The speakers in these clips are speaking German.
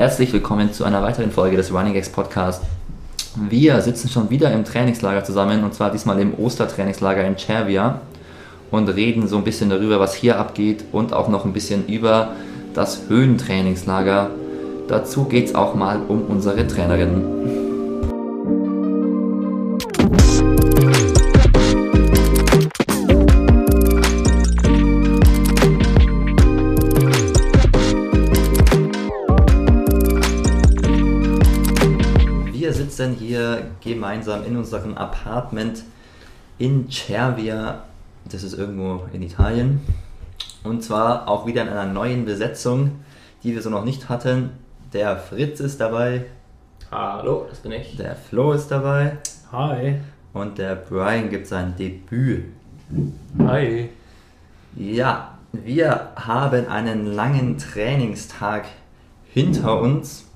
Herzlich willkommen zu einer weiteren Folge des Running Gags Podcast. Wir sitzen schon wieder im Trainingslager zusammen und zwar diesmal im Ostertrainingslager in Cervia und reden so ein bisschen darüber, was hier abgeht und auch noch ein bisschen über das Höhentrainingslager. Dazu geht es auch mal um unsere Trainerin. Gemeinsam in unserem Apartment in Cervia. Das ist irgendwo in Italien. Und zwar auch wieder in einer neuen Besetzung, die wir so noch nicht hatten. Der Fritz ist dabei, Hallo, das bin ich. der Flo ist dabei Hi. und der Brian gibt sein Debüt. Hi. Ja, wir haben einen langen Trainingstag hinter uns.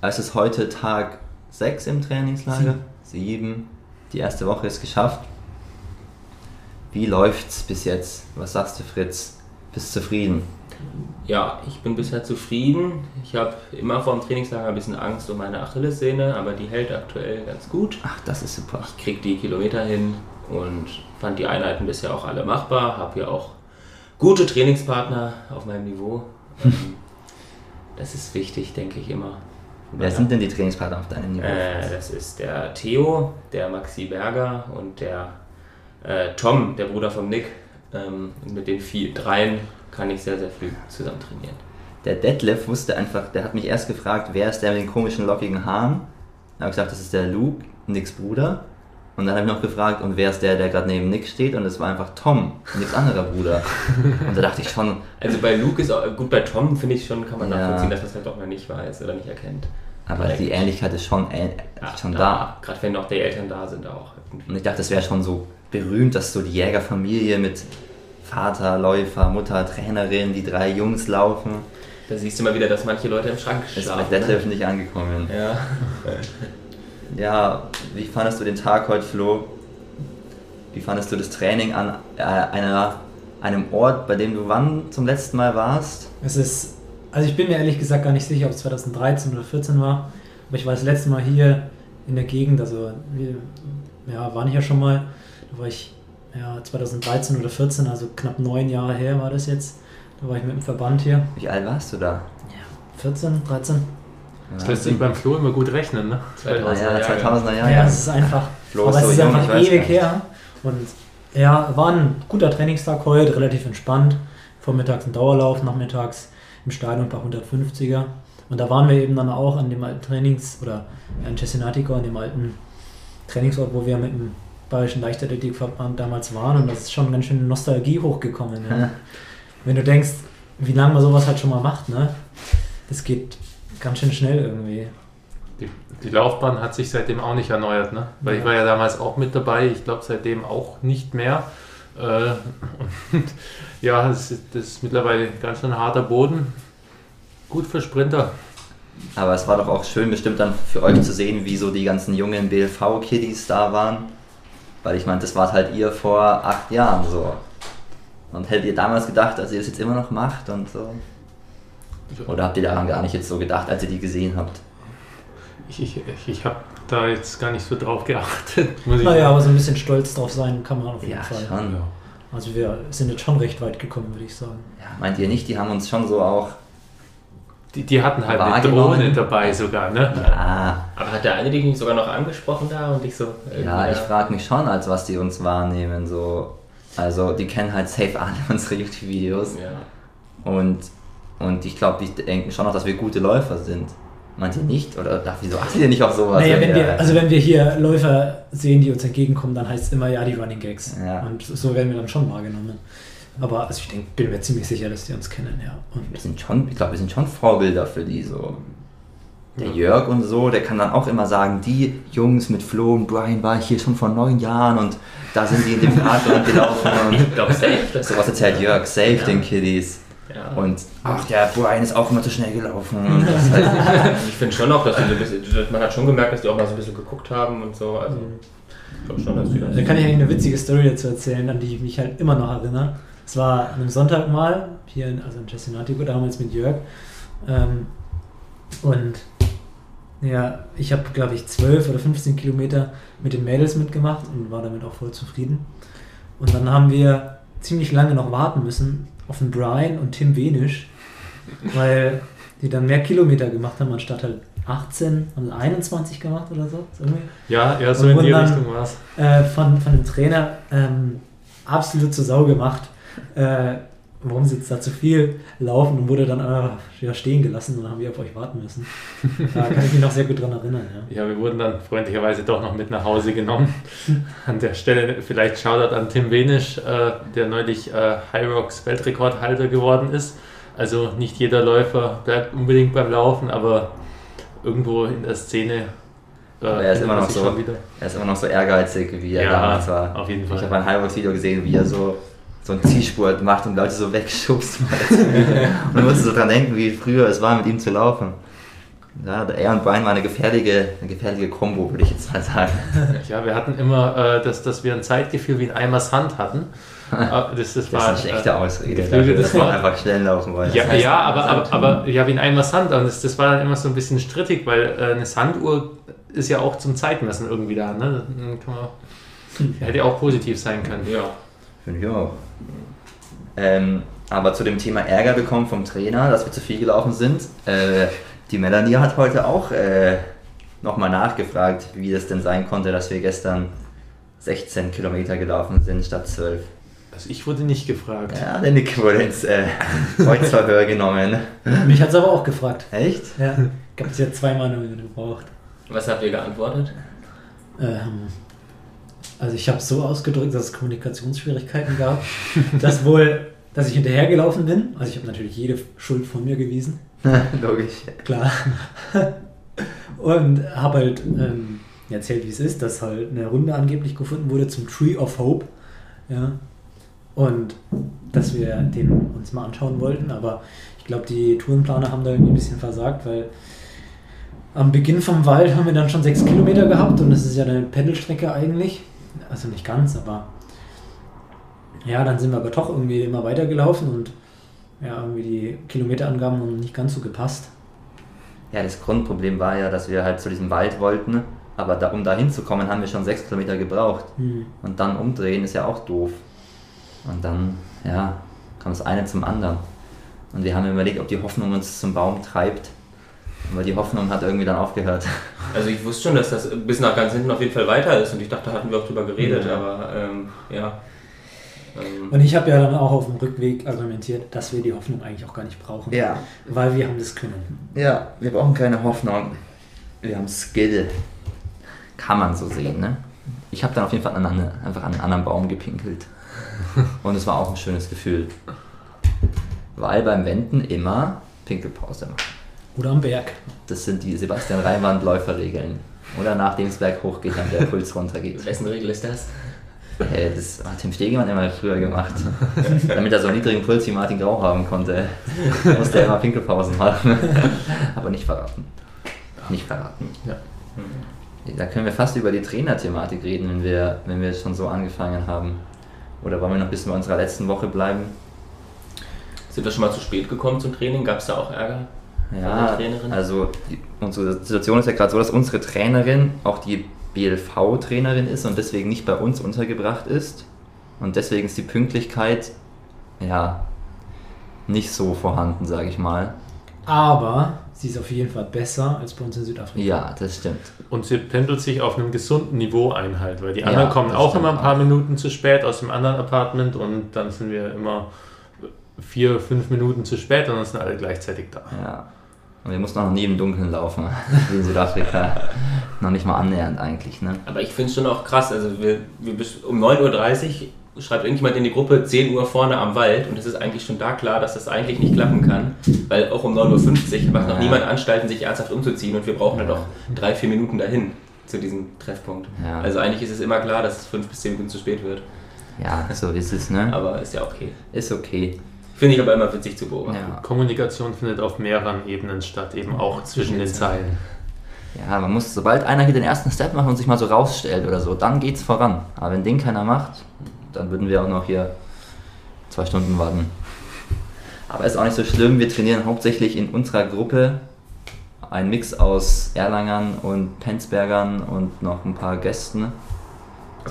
Es ist heute Tag 6 im Trainingslager. 7. Die erste Woche ist geschafft. Wie läuft's bis jetzt? Was sagst du, Fritz? Bist zufrieden? Ja, ich bin bisher zufrieden. Ich habe immer vor dem Trainingslager ein bisschen Angst um meine Achillessehne, aber die hält aktuell ganz gut. Ach, das ist super. Ich krieg die Kilometer hin und fand die Einheiten bisher auch alle machbar. Habe hier auch gute Trainingspartner auf meinem Niveau. Ähm, Das ist wichtig, denke ich immer. Wer sind denn die Trainingspartner auf deinem Niveau? Äh, das ist der Theo, der Maxi Berger und der äh, Tom, der Bruder von Nick. Ähm, mit den vier, dreien kann ich sehr, sehr viel zusammen trainieren. Der Detlef wusste einfach, der hat mich erst gefragt, wer ist der mit den komischen lockigen Haaren? Dann habe ich gesagt, das ist der Luke, Nicks Bruder. Und dann habe ich noch gefragt, und wer ist der, der gerade neben Nick steht? Und es war einfach Tom, Nicks anderer Bruder. Und da dachte ich schon, Also bei Luke ist auch, gut, bei Tom finde ich schon, kann man Ja. nachvollziehen, dass man es halt auch mal nicht weiß oder nicht erkennt. aber die Ähnlichkeit ist schon, ähn- Ja, schon da. Gerade wenn noch die Eltern da sind auch. Irgendwie. Und ich dachte, das wäre schon so berühmt, dass so die Jägerfamilie mit Vater, Läufer, Mutter, Trainerin, die drei Jungs laufen. Da siehst du mal wieder, dass manche Leute im Schrank Das ist bei schlafen. Detlef nicht angekommen. Ne? Ja. Ja, wie fandest du den Tag heute, Flo? Wie fandest du das Training an äh, einer, einem Ort, bei dem du wann zum letzten Mal warst? Es ist, also ich bin mir ehrlich gesagt gar nicht sicher, ob es 2013 oder 2014 war, aber ich war das letzte Mal hier in der Gegend, also wir ja, waren hier schon mal, da war ich ja, 2013 oder 14, also knapp neun Jahre her war das jetzt. Da war ich mit dem Verband hier. Wie alt warst du da? 14, 13? Das lässt sich beim Flo immer gut rechnen, ne? 2000er ja, Jahre. 2000er Ja, es ist einfach, Flo aber ist es so ist jung, einfach ewig nicht. her. Und ja, war ein guter Trainingstag heute, relativ entspannt. Vormittags ein Dauerlauf, nachmittags im Stadion ein paar 150er. Und da waren wir eben dann auch an dem alten Trainings- oder ja, in Cesinatico, an dem alten Trainingsort, wo wir mit dem Bayerischen Leichtathletikverband damals waren. Und das ist schon ganz schön Nostalgie hochgekommen. Ja. Wenn du denkst, wie lange man sowas halt schon mal macht, ne? Das geht ganz schön schnell irgendwie. Die, die Laufbahn hat sich seitdem auch nicht erneuert, ne? Weil ich Ja. war ja damals auch mit dabei, ich glaube seitdem auch nicht mehr. Äh, und ja, das ist, das ist mittlerweile ganz schön harter Boden. Gut für Sprinter. Aber es war doch auch schön, bestimmt dann für euch zu sehen, wie so die ganzen jungen BLV-Kiddies da waren. Weil ich meine, das wart halt ihr vor acht Jahren so. Und hättet ihr damals gedacht, dass ihr das jetzt immer noch macht und so? Oder habt ihr daran gar nicht jetzt so gedacht, als ihr die gesehen habt? Ich, ich, ich, habe da jetzt gar nicht so drauf geachtet. Muss ich Naja, sagen. aber so ein bisschen stolz drauf sein kann man auf jeden Ja, Fall. schon. Ja. Also wir sind jetzt schon recht weit gekommen, würde ich sagen. Ja, meint ihr nicht, die haben uns schon so auch. Die, die hatten halt eine. Drohne dabei sogar, ne? Ja, Aber hat der eine dich nicht sogar noch angesprochen da und dich so. äh, ja ich frage mich schon, als was die uns wahrnehmen. So. Also, die kennen halt safe alle unsere YouTube-Videos. Ja. Und, und ich glaube, die denken schon noch, dass wir gute Läufer sind. Meint ihr nicht? Oder darf, wieso achtet ihr nicht auf sowas? naja, wenn ihr- wir, also wenn wir hier Läufer sehen, die uns entgegenkommen, dann heißt es immer ja die Running Gags. Ja. Und so werden wir dann schon wahrgenommen. Aber also ich denk, bin mir ziemlich sicher, dass die uns kennen, ja. wir Und sind schon, ich glaube, wir sind schon Vorbilder für die so. Der Jörg und so, der kann dann auch immer sagen, die Jungs mit Flo und Brian war ich hier schon vor neun Jahren und da sind die in dem Parkland gelaufen und Ich glaube, safe. Das sowas erzählt Jörg, safe Ja. den Kiddies. Ja. Und ach, der Brian ist auch immer zu schnell gelaufen. Halt, ich finde schon auch, dass die so ein bisschen. Man hat schon gemerkt, dass die auch mal so ein bisschen geguckt haben und so. Also, ich glaube schon, dass die das. da kann ich eigentlich eine witzige Story dazu erzählen, an die ich mich halt immer noch erinnere. Es war an einem Sonntag mal, hier in, also in Cesinatico, damals mit Jörg. Ähm, Und ja, ich habe, glaube ich, 12 oder 15 Kilometer mit den Mädels mitgemacht und war damit auch voll zufrieden. Und dann haben wir ziemlich lange noch warten müssen auf den Brian und Tim Wenisch, weil die dann mehr Kilometer gemacht haben, anstatt halt 18 und 21 gemacht oder so. Irgendwie. Ja, ja, so in die dann- Richtung war es. Äh, von, von dem Trainer ähm, absolut zur Sau gemacht. Äh, warum sie jetzt da zu viel laufen und wurde dann einfach ja, stehen gelassen und dann haben wir auf euch warten müssen. Da kann ich mich noch sehr gut dran erinnern. Ja. Ja, wir wurden dann freundlicherweise doch noch mit nach Hause genommen. An der Stelle vielleicht Shoutout an Tim Wenisch, äh, der neulich äh, High Rocks Weltrekordhalter geworden ist. Also nicht jeder Läufer bleibt unbedingt beim Laufen, aber irgendwo in der Szene äh, Aber er ist immer noch so-. Er ist immer noch so ehrgeizig, wie er Ja, damals war. auf jeden Ich Fall. habe ein halbes Video gesehen, wie er so, so einen Zielspurt macht und Leute so wegschubst. und man musste so dran denken, wie früher es war, mit ihm zu laufen. Ja, er und Brian war eine gefährliche, eine gefährliche Kombo, würde ich jetzt mal sagen. Ja, wir hatten immer, äh, dass, dass wir ein Zeitgefühl wie ein Eimers Hand hatten. Äh, das, das, Das war, ist eine schlechte äh, Ausrede Geflügeltes dafür, dass man einfach schnell laufen wollte. Ja, heißt ja, ein aber, aber, Sand. aber ja, wie ein Eimer Sand. Und das, das war dann immer so ein bisschen strittig, weil äh, eine Sanduhr ist ja auch zum Zeitmessen irgendwie da. Ne? Dann kann man, hätte auch positiv sein können. Ja. Finde ich auch. Ähm, aber zu dem Thema Ärger bekommen vom Trainer, dass wir zu viel gelaufen sind. Äh, die Melanie hat heute auch äh, nochmal nachgefragt, wie das denn sein konnte, dass wir gestern 16 Kilometer gelaufen sind statt 12. Also ich wurde nicht gefragt. Ja, der Nick wurde ins äh, Kreuzverhör genommen. Mich hat es aber auch gefragt. Echt? Ja, ich habe es ja zweimal nur gebraucht. Was habt ihr geantwortet? Ähm, also ich habe es so ausgedrückt, dass es Kommunikationsschwierigkeiten gab, dass wohl, dass ich hinterhergelaufen bin. Also ich habe natürlich jede Schuld von mir gewiesen. Logisch. Klar. Und habe halt ähm, erzählt, wie es ist, dass halt eine Runde angeblich gefunden wurde zum Tree of Hope. Ja. Und dass wir den uns mal anschauen wollten, aber ich glaube, die Tourenplaner haben da irgendwie ein bisschen versagt, weil am Beginn vom Wald haben wir dann schon sechs Kilometer gehabt und das ist ja eine Pendelstrecke eigentlich. Also nicht ganz, aber ja, dann sind wir aber doch irgendwie immer weitergelaufen und ja, irgendwie die Kilometerangaben haben nicht ganz so gepasst. Ja, das Grundproblem war ja, dass wir halt zu diesem Wald wollten, aber da, um da hinzukommen, haben wir schon 6 Kilometer gebraucht. Hm. Und dann umdrehen ist ja auch doof. Und dann, ja, kam das eine zum anderen. Und wir haben überlegt, ob die Hoffnung uns zum Baum treibt. Aber die Hoffnung hat irgendwie dann aufgehört. Also ich wusste schon, dass das bis nach ganz hinten auf jeden Fall weiter ist und ich dachte, da hatten wir auch drüber geredet, Ja. aber ähm, ja. Ähm, Und ich habe ja dann auch auf dem Rückweg argumentiert, dass wir die Hoffnung eigentlich auch gar nicht brauchen. Ja, Weil wir haben das können. ja, wir brauchen keine Hoffnung. Wir haben Skill. Kann man so sehen, ne? Ich habe dann auf jeden Fall an eine, einfach an einen anderen Baum gepinkelt. Und es war auch ein schönes Gefühl. Weil beim Wenden immer Pinkelpause machen. Oder am Berg. Das sind die Sebastian Reimann Läuferregeln. Oder nachdem es berghoch geht, dann der Puls runtergeht. wessen Regel ist das? Äh, das hat Tim Stegemann immer früher gemacht. Damit er so einen niedrigen Puls wie Martin Grau haben konnte, musste er immer Pinkelpausen machen. Aber nicht verraten. Nicht verraten. Ja. Da können wir fast über die Trainerthematik reden, wenn wir, wenn wir schon so angefangen haben. Oder wollen wir noch ein bisschen bei unserer letzten Woche bleiben? Sind wir schon mal zu spät gekommen zum Training? Gab es da auch Ärger? Ja, also die, unsere Situation ist ja gerade so, dass unsere Trainerin auch die BLV-Trainerin ist und deswegen nicht bei uns untergebracht ist. Und deswegen ist die Pünktlichkeit ja nicht so vorhanden, sage ich mal. Aber sie ist auf jeden Fall besser als bei uns in Südafrika. Ja, das stimmt. Und sie pendelt sich auf einem gesunden Niveau ein halt, weil die Ja, anderen kommen das auch immer ein paar auch. Minuten zu spät aus dem anderen Apartment und dann sind wir immer vier, fünf Minuten zu spät und dann sind alle gleichzeitig da. Ja. Und wir mussten auch noch nie im Dunkeln laufen, wie in Südafrika. noch nicht mal annähernd eigentlich, ne? Aber ich finde es schon auch krass. Also wir, wir bis um 9.30 Uhr schreibt irgendjemand in die Gruppe 10 Uhr vorne am Wald und es ist eigentlich schon da klar, dass das eigentlich nicht klappen kann. Weil auch um 9.50 Uhr macht noch Ja. niemand Anstalten, sich ernsthaft umzuziehen und wir brauchen dann noch drei, vier Minuten dahin zu diesem Treffpunkt. Ja. Also eigentlich ist es immer klar, dass es fünf bis zehn Minuten zu spät wird. Ja, so ist es, ne? Aber ist ja okay. Ist okay. Finde ich aber immer witzig zu beobachten. Ja. Kommunikation findet auf mehreren Ebenen statt, eben auch zwischen den Zeilen. Ja, man muss, sobald einer hier den ersten Step macht und sich mal so rausstellt oder so, dann geht's voran. Aber wenn den keiner macht, dann würden wir auch noch hier zwei Stunden warten. Aber ist auch nicht so schlimm, wir trainieren hauptsächlich in unserer Gruppe ein Mix aus Erlangern und Penzbergern und noch ein paar Gästen.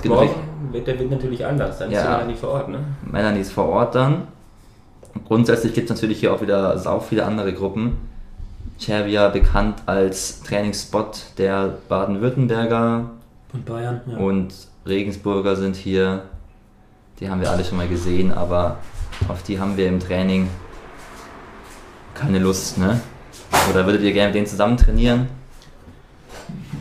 Morgen wird der Wind natürlich anders, dann ist Ja. gar nicht vor Ort, ne? Melanie ist vor Ort dann. Grundsätzlich gibt es natürlich hier auch wieder sau viele andere Gruppen. Cervia bekannt als Trainingsspot der Baden-Württemberger Und Bayern, ja. und Regensburger sind hier. Die haben wir alle schon mal gesehen, aber auf die haben wir im Training keine Lust, ne? Oder würdet ihr gerne mit denen zusammen trainieren?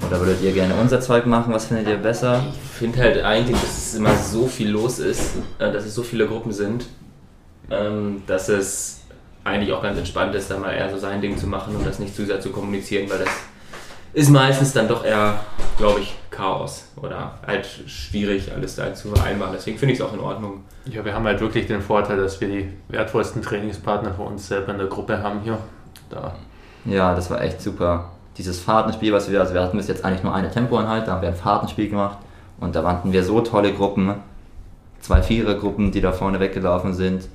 Oder würdet ihr gerne unser Zeug machen? Was findet ihr besser? Ich finde halt eigentlich, dass es immer so viel los ist, äh, dass es so viele Gruppen sind, ähm, dass es eigentlich auch ganz entspannt ist, da mal eher so sein Ding zu machen und das nicht zu sehr zu kommunizieren, weil das ist meistens dann doch eher, glaube ich, Chaos oder halt schwierig, alles da zu vereinbaren. Deswegen finde ich es auch in Ordnung. Ja, wir haben halt wirklich den Vorteil, dass wir die wertvollsten Trainingspartner für uns selber in der Gruppe haben hier. Da Ja, das war echt super. Dieses Fahrtenspiel, was wir, also wir hatten bis jetzt eigentlich nur eine Tempoeinheit, da haben wir ein Fahrtenspiel gemacht und da hatten wir so tolle Gruppen, zwei Vierergruppen, die da vorne weggelaufen sind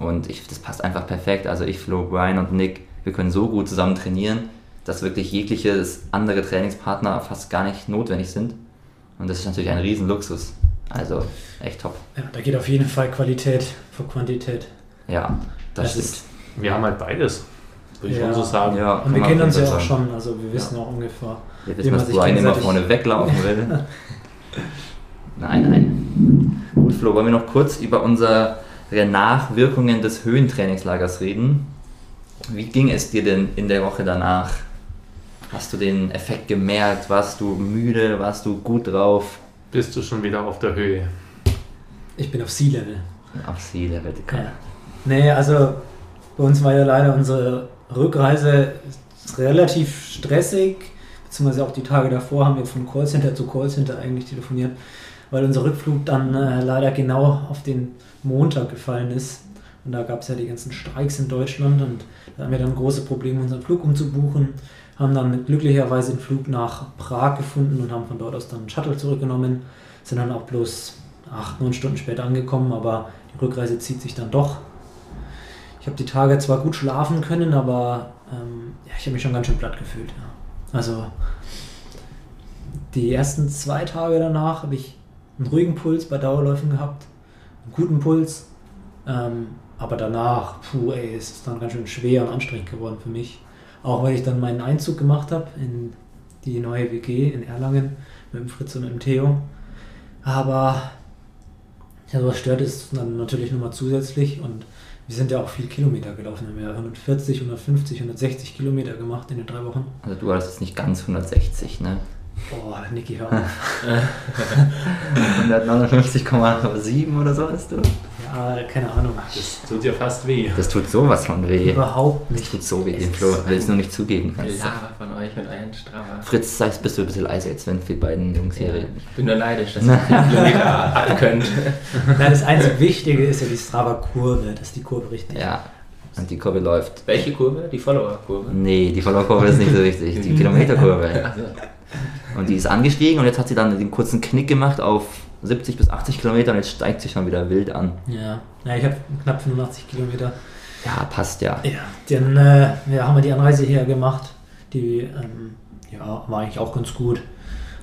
und ich, das passt einfach perfekt. Also ich, Flo, Brian und Nick, wir können so gut zusammen trainieren, dass wirklich jegliche andere Trainingspartner fast gar nicht notwendig sind und das ist natürlich ein Riesenluxus. Also echt top. ja, da geht auf jeden Fall Qualität vor Quantität. Ja, das, Das stimmt. ist- wir haben halt beides, würde ich Ja. schon so sagen. ja, Und wir kennen uns ja auch sagen. schon, also wir wissen auch ungefähr. Wir wie wissen, man dass sich Brian immer vorne weglaufen will. nein, nein. Gut, Flo, wollen wir noch kurz über unsere Nachwirkungen des Höhentrainingslagers reden? Wie ging es dir denn in der Woche danach? Hast du den Effekt gemerkt? Warst du müde? Warst du gut drauf? Bist du schon wieder auf der Höhe? Ich bin auf Sea-Level. Auf Sea-Level. Ja. Nee, also bei uns war ja leider unsere Rückreise relativ stressig, beziehungsweise auch die Tage davor haben wir von Callcenter zu Callcenter eigentlich telefoniert, weil unser Rückflug dann äh, leider genau auf den Montag gefallen ist. Und da gab es ja die ganzen Streiks in Deutschland und da haben wir dann große Probleme, unseren Flug umzubuchen. Haben dann glücklicherweise den Flug nach Prag gefunden und haben von dort aus dann einen Shuttle zurückgenommen. Sind dann auch bloß acht, neun Stunden später angekommen, aber die Rückreise zieht sich dann doch. Ich habe die Tage zwar gut schlafen können, aber ähm, ja, ich habe mich schon ganz schön platt gefühlt. Ja. Also die ersten zwei Tage danach habe ich einen ruhigen Puls bei Dauerläufen gehabt, einen guten Puls, ähm, aber danach, puh, ey, es ist dann ganz schön schwer und anstrengend geworden für mich. Auch weil ich dann meinen Einzug gemacht habe in die neue WG in Erlangen mit dem Fritz und dem Theo. Aber ja, was stört ist dann natürlich nochmal zusätzlich und wir sind ja auch viel Kilometer gelaufen. Wir haben ja 140, 150, 160 Kilometer gemacht in den drei Wochen. Also du hattest jetzt nicht ganz 160, ne? Boah, Niki, hör auf. 159,7 oder so hast du? Ja, keine Ahnung. Das tut dir fast weh. Das tut sowas von weh. Überhaupt Das nicht. tut so weh, den Flo. Will es nur nicht zugeben. Kannst. Laber von euch mit euren Strava. Fritz, sagst, bist du ein bisschen leise jetzt, wenn die beiden Jungs hier Ja, reden. ich bin nur neidisch, dass ihr Kilometer ab könnt. Nein, das einzig Wichtige ist ja die Strava-Kurve, dass die Kurve richtig Ja, und die Kurve läuft. Welche Kurve? Die Follower-Kurve? Nee, die Follower-Kurve ist nicht so wichtig, die Kilometerkurve. Und die ist angestiegen und jetzt hat sie dann den kurzen Knick gemacht auf 70 bis 80 Kilometer und jetzt steigt sie schon wieder wild an. Ja, ja ich habe knapp 85 Kilometer. Ja, passt ja. Ja, dann äh, ja, haben wir die Anreise hier gemacht. Die ähm, ja, war eigentlich auch ganz gut.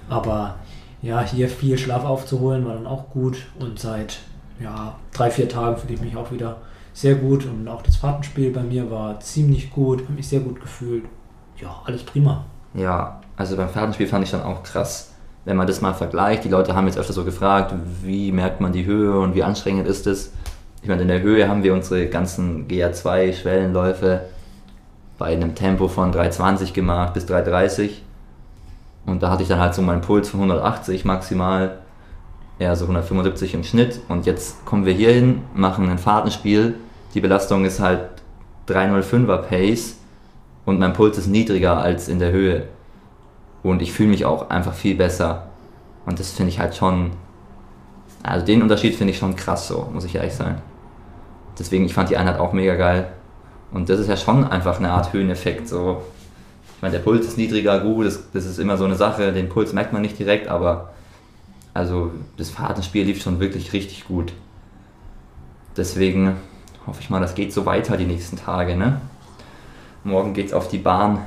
Aber ja, hier viel Schlaf aufzuholen war dann auch gut. Und seit ja, drei, vier Tagen fühle ich mich auch wieder sehr gut. Und auch das Fahrtenspiel bei mir war ziemlich gut, habe mich sehr gut gefühlt. Ja, alles prima. Ja, also beim Fahrtenspiel fand ich dann auch krass, wenn man das mal vergleicht. Die Leute haben jetzt öfter so gefragt, wie merkt man die Höhe und wie anstrengend ist es. Ich meine, in der Höhe haben wir unsere ganzen GA2-Schwellenläufe bei einem Tempo von 320 gemacht bis 330. Und da hatte ich dann halt so meinen Puls von 180 maximal, eher so 175 im Schnitt. Und jetzt kommen wir hier hin, machen ein Fahrtenspiel. Die Belastung ist halt 305er Pace und mein Puls ist niedriger als in der Höhe. Und ich fühle mich auch einfach viel besser. Und das finde ich halt schon. Also den Unterschied finde ich schon krass so, muss ich ehrlich sein. Deswegen, ich fand die Einheit auch mega geil. Und das ist ja schon einfach eine Art Höheneffekt. So. Ich meine, der Puls ist niedriger, gut, das, das ist immer so eine Sache, den Puls merkt man nicht direkt, aber also das Fahrtenspiel lief schon wirklich richtig gut. Deswegen hoffe ich mal, das geht so weiter die nächsten Tage. Ne? Morgen geht's auf die Bahn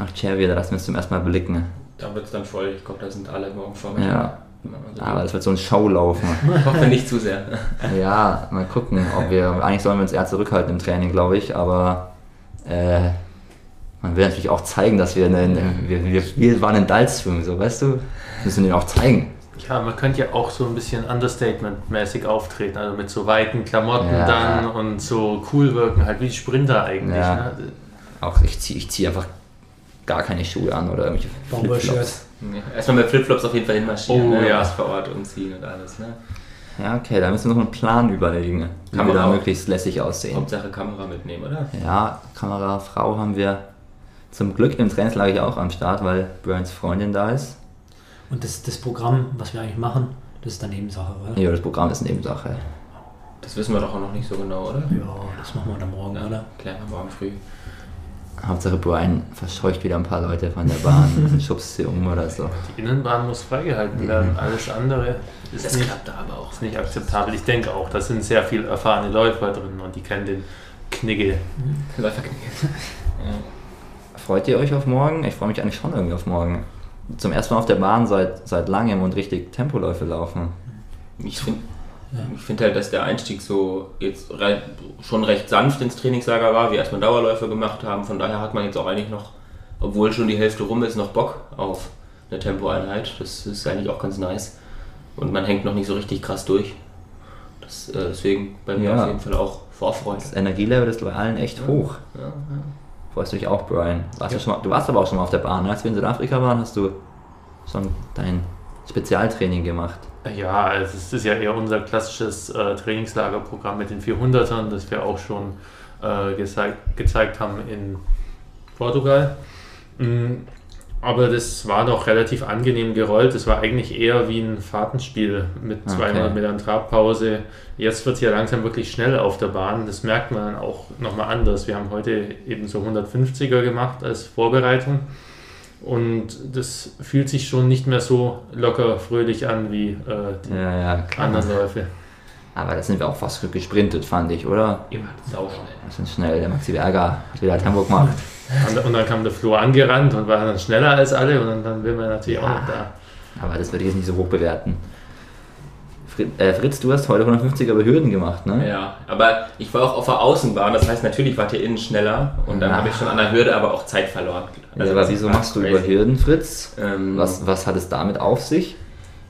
nach Cherry, da lassen wir es zum ersten Mal blicken. Da wird es dann voll. Ich glaube, da sind alle morgen Vormittag. Ja. Wenn man so Aber das wird so ein Showlaufen. Ich hoffe nicht zu sehr. ja, mal gucken, ob wir. Eigentlich sollen wir uns eher zurückhalten im Training, glaube ich, aber äh, man will natürlich auch zeigen, dass wir, eine, wir, wir, wir waren in Dalsschwimmen, so weißt du? Müssen wir denen auch zeigen. Ja, man könnte ja auch so ein bisschen Understatement-mäßig auftreten, also mit so weiten Klamotten Ja. dann und so cool wirken, halt wie die Sprinter eigentlich. Ja. Ne? Auch ich ziehe ich zieh einfach gar keine Schuhe an oder irgendwelche Bombershirt. Flipflops. Ja, Erstmal mit Flipflops auf jeden Fall hinmarschieren. Oh, ne? ja. Was vor Ort umziehen und alles. Ne? Ja, okay, da müssen wir noch einen Plan überlegen, wie Kann wir man da auch. möglichst lässig aussehen. Hauptsache Kamera mitnehmen, oder? Ja, Kamerafrau haben wir zum Glück im Trainingslager auch am Start, weil Brians Freundin da ist. Und das, das Programm, was wir eigentlich machen, das ist dann Nebensache, oder? Ja, das Programm ist Nebensache. Das wissen wir doch auch noch nicht so genau, oder? Ja, das machen wir dann morgen, oder? Klären wir morgen früh. Hauptsache Brian verscheucht wieder ein paar Leute von der Bahn und schubst sie um oder so. Die Innenbahn muss freigehalten werden, alles andere ist Das nicht, klappt aber auch. ist nicht akzeptabel. Ich denke auch, da sind sehr viel erfahrene Läufer drin und die kennen den Knigge. Läuferknie. Freut ihr euch auf morgen? Ich freue mich eigentlich schon irgendwie auf morgen. Zum ersten Mal auf der Bahn seit, seit langem und richtig Tempoläufe laufen. Ich finde ich find halt, dass der Einstieg so jetzt re schon recht sanft ins Trainingslager war, wir erstmal Dauerläufe gemacht haben. Von daher hat man jetzt auch eigentlich noch, obwohl schon die Hälfte rum ist, noch Bock auf eine Tempoeinheit. Das ist eigentlich auch ganz nice. Und man hängt noch nicht so richtig krass durch. Das, äh, deswegen bei mir Ja. auf jeden Fall auch Vorfreude. Das Energielevel ist bei allen echt hoch. Ja, ja. Freust du dich auch, Brian? Warst du, mal, du warst aber auch schon mal auf der Bahn. Als wir in Südafrika waren, hast du schon dein Spezialtraining gemacht. Ja, also es ist ja eher unser klassisches äh, Trainingslagerprogramm mit den 400ern, das wir auch schon äh, gezeigt, gezeigt haben in Portugal. Mm, Aber das war doch relativ angenehm gerollt. Es war eigentlich eher wie ein Fahrtenspiel mit Okay. 200 Metern Trabpause. Jetzt wird es ja langsam wirklich schnell auf der Bahn. Das merkt man dann auch nochmal anders. Wir haben heute eben so 150er gemacht als Vorbereitung. Und das fühlt sich schon nicht mehr so locker fröhlich an wie äh, die Ja, ja, anderen Läufe. Aber da sind wir auch fast gesprintet, fand ich, oder? Wart sauschnell. Wir sind schnell. Der Maxi Berger hat wieder Tempo gemacht. Und, dann kam der Flo angerannt und war dann schneller als alle und dann, dann will man natürlich auch noch da. Aber das würde ich jetzt nicht so hoch bewerten. Fritz, äh, Fritz, du hast heute 150er über Hürden gemacht, ne? Ja, aber ich war auch auf der Außenbahn, das heißt natürlich wart ihr innen schneller und dann Ja. habe ich schon an der Hürde aber auch Zeit verloren. Ja, Also aber das wieso machst du crazy. über Hürden, Fritz? Ähm, Was, was hat es damit auf sich?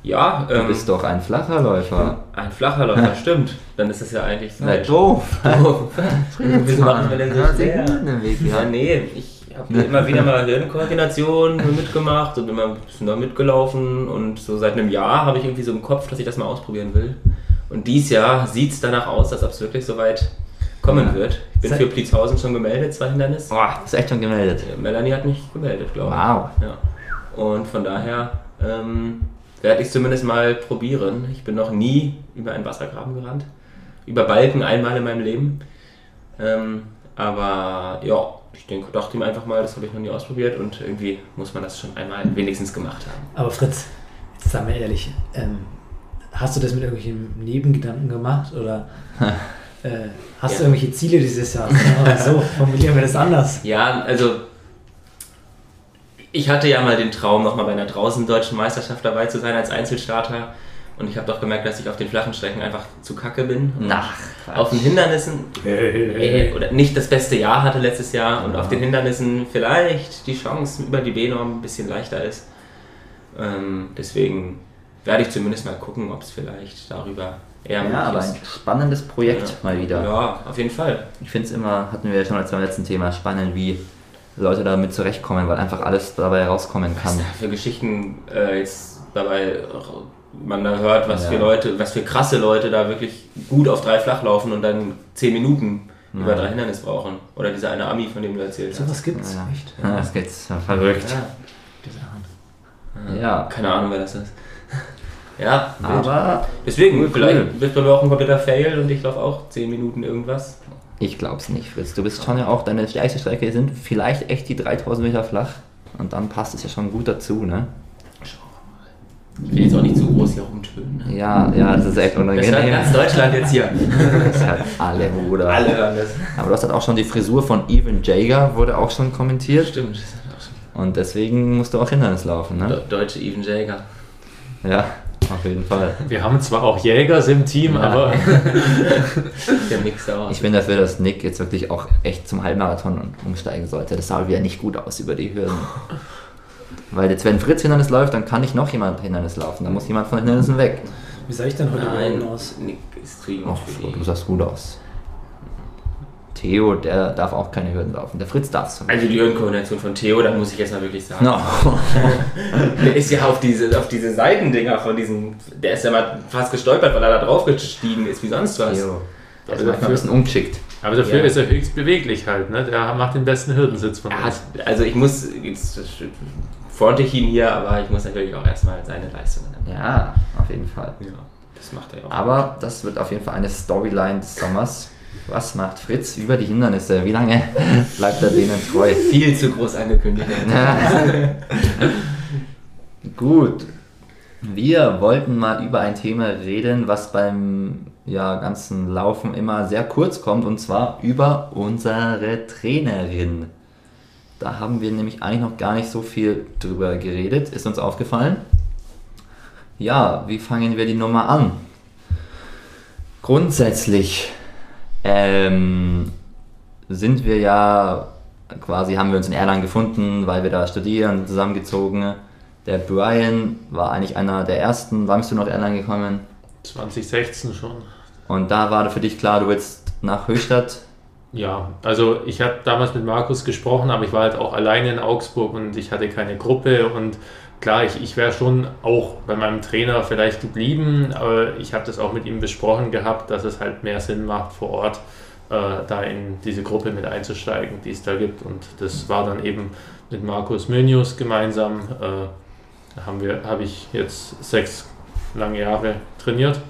Ja, Du ähm, bist doch ein flacher Läufer. ein flacher Läufer, stimmt. Dann ist es ja eigentlich Na falsch. doof. Wieso machen wir denn so schwer? Ja, nee, ich habe immer wieder mal Hirnkoordination mitgemacht und immer ein bisschen da mitgelaufen und so seit einem Jahr habe ich irgendwie so im Kopf, dass ich das mal ausprobieren will. Und dieses Jahr sieht es danach aus, als ob es wirklich soweit kommen Ja. wird. Ich bin Seit- für Pliezhausen schon gemeldet, zwei Hindernis. Boah, ist echt schon gemeldet. Melanie hat mich gemeldet, glaube ich. Wow. Ja. Und von daher ähm, werde ich es zumindest mal probieren. Ich bin noch nie über einen Wassergraben gerannt. Über Balken einmal in meinem Leben. Ähm, aber ja, ich denke, dachte ihm einfach mal, das habe ich noch nie ausprobiert und irgendwie muss man das schon einmal wenigstens gemacht haben. Aber Fritz, jetzt sagen wir ehrlich, ähm, hast du das mit irgendwelchen Nebengedanken gemacht oder äh, hast du Ja. irgendwelche Ziele dieses Jahr? Oder so, formulieren wir das anders. Ja, also ich hatte ja mal den Traum, nochmal bei einer draußen deutschen Meisterschaft dabei zu sein als Einzelstarter. Und ich habe doch gemerkt, dass ich auf den flachen Strecken einfach zu kacke bin. Na, Auf den Hindernissen äh, oder nicht das beste Jahr hatte letztes Jahr und auf den Hindernissen vielleicht die Chance über die B-Norm ein bisschen leichter ist. Ähm, deswegen werde ich zumindest mal gucken, ob es vielleicht darüber eher Ja, aber möglich ein spannendes Projekt Ja. mal wieder. Ja, auf jeden Fall. Ich finde es immer, hatten wir ja schon als beim letzten Thema, spannend, wie Leute damit zurechtkommen, weil einfach alles dabei rauskommen Was kann. da für Geschichten äh, jetzt dabei man da hört, was Ja. für Leute, was für krasse Leute da wirklich gut auf drei flach laufen und dann zehn Minuten über drei Hindernis brauchen. Oder dieser eine Ami, von dem du erzählt hast. Sowas gibt's, Ja, echt. ja. das geht's ja, verrückt. Ja. Ja, Keine Ahnung, wer das ist. ja, aber Deswegen, Cool, vielleicht cool. wird bei mir auch ein kompletter Fail und ich laufe auch 10 Minuten irgendwas. ich glaub's nicht, Fritz. Du bist schon ja auch, deine stärkste Strecke sind vielleicht echt die 3000 Meter flach. Und dann passt es ja schon gut dazu, ne? Ich will jetzt auch nicht zu groß hier rumtönen. Ne? Ja, ja, das ist echt Das hört unangenehm. ganz Deutschland jetzt hier. Das halt alle, Bruder. Alle hören das. Aber du hast halt auch schon die Frisur von Evan Jager, wurde auch schon kommentiert. Stimmt. das hat auch schon- Und deswegen musst du auch Hindernis laufen, ne? De deutsche Even Jäger. Ja, auf jeden Fall. Wir haben zwar auch Jägers im Team, Ja. aber Der Mix aus. Ich bin dafür, dass Nick jetzt wirklich auch echt zum Halbmarathon umsteigen sollte. Das sah wieder nicht gut aus über die Hürden. Weil jetzt, wenn Fritz Hindernis läuft, dann kann nicht noch jemand Hindernis laufen. Dann muss jemand von Hindernissen weg. Wie sah ich denn heute Nein, überhaupt aus? Nick ist Ach, du die. sahst gut aus. Theo, der darf auch keine Hürden laufen. Der Fritz darf es. Also die Höhenkoordination von Theo, da muss ich jetzt mal wirklich sagen. No. Der ist ja auf diese, auf diese Seitendinger von diesem. Der ist ja mal fast gestolpert, weil er da drauf gestiegen ist, wie sonst was. Theo. Der ist Also manchmal ein dafür- bisschen ungeschickt. Aber dafür Ja. ist er höchst beweglich halt, ne? Der macht den besten Hürdensitz von Er hat, uns. also ich muss, jetzt fronte ich ihn hier, aber ich muss natürlich auch erstmal seine Leistungen nennen. Ja, auf jeden Fall. Ja, das macht er ja auch. Aber das wird auf jeden Fall eine Storyline des Sommers. Was macht Fritz über die Hindernisse? Wie lange bleibt er denen treu? viel zu groß angekündigt. Gut. Wir wollten mal über ein Thema reden, was beim ja, ganzen Laufen immer sehr kurz kommt, und zwar über unsere Trainerin. Da haben wir nämlich eigentlich noch gar nicht so viel drüber geredet, ist uns aufgefallen. Ja, wie fangen wir die Nummer an? Grundsätzlich ähm, sind wir ja quasi, haben wir uns in Erlangen gefunden, weil wir da studieren, zusammengezogen. Der Brian war eigentlich einer der ersten. Wann bist du nach Erlangen gekommen? 2016 schon. Und da war für dich klar, du willst nach Höchstadt. Ja, also ich habe damals mit Markus gesprochen, aber ich war halt auch alleine in Augsburg und ich hatte keine Gruppe und klar, ich, ich wäre schon auch bei meinem Trainer vielleicht geblieben, aber ich habe das auch mit ihm besprochen gehabt, dass es halt mehr Sinn macht vor Ort, äh, da in diese Gruppe mit einzusteigen, die es da gibt und das war dann eben mit Markus Mönius gemeinsam, äh, haben wir, habe ich jetzt sechs lange Jahre trainiert.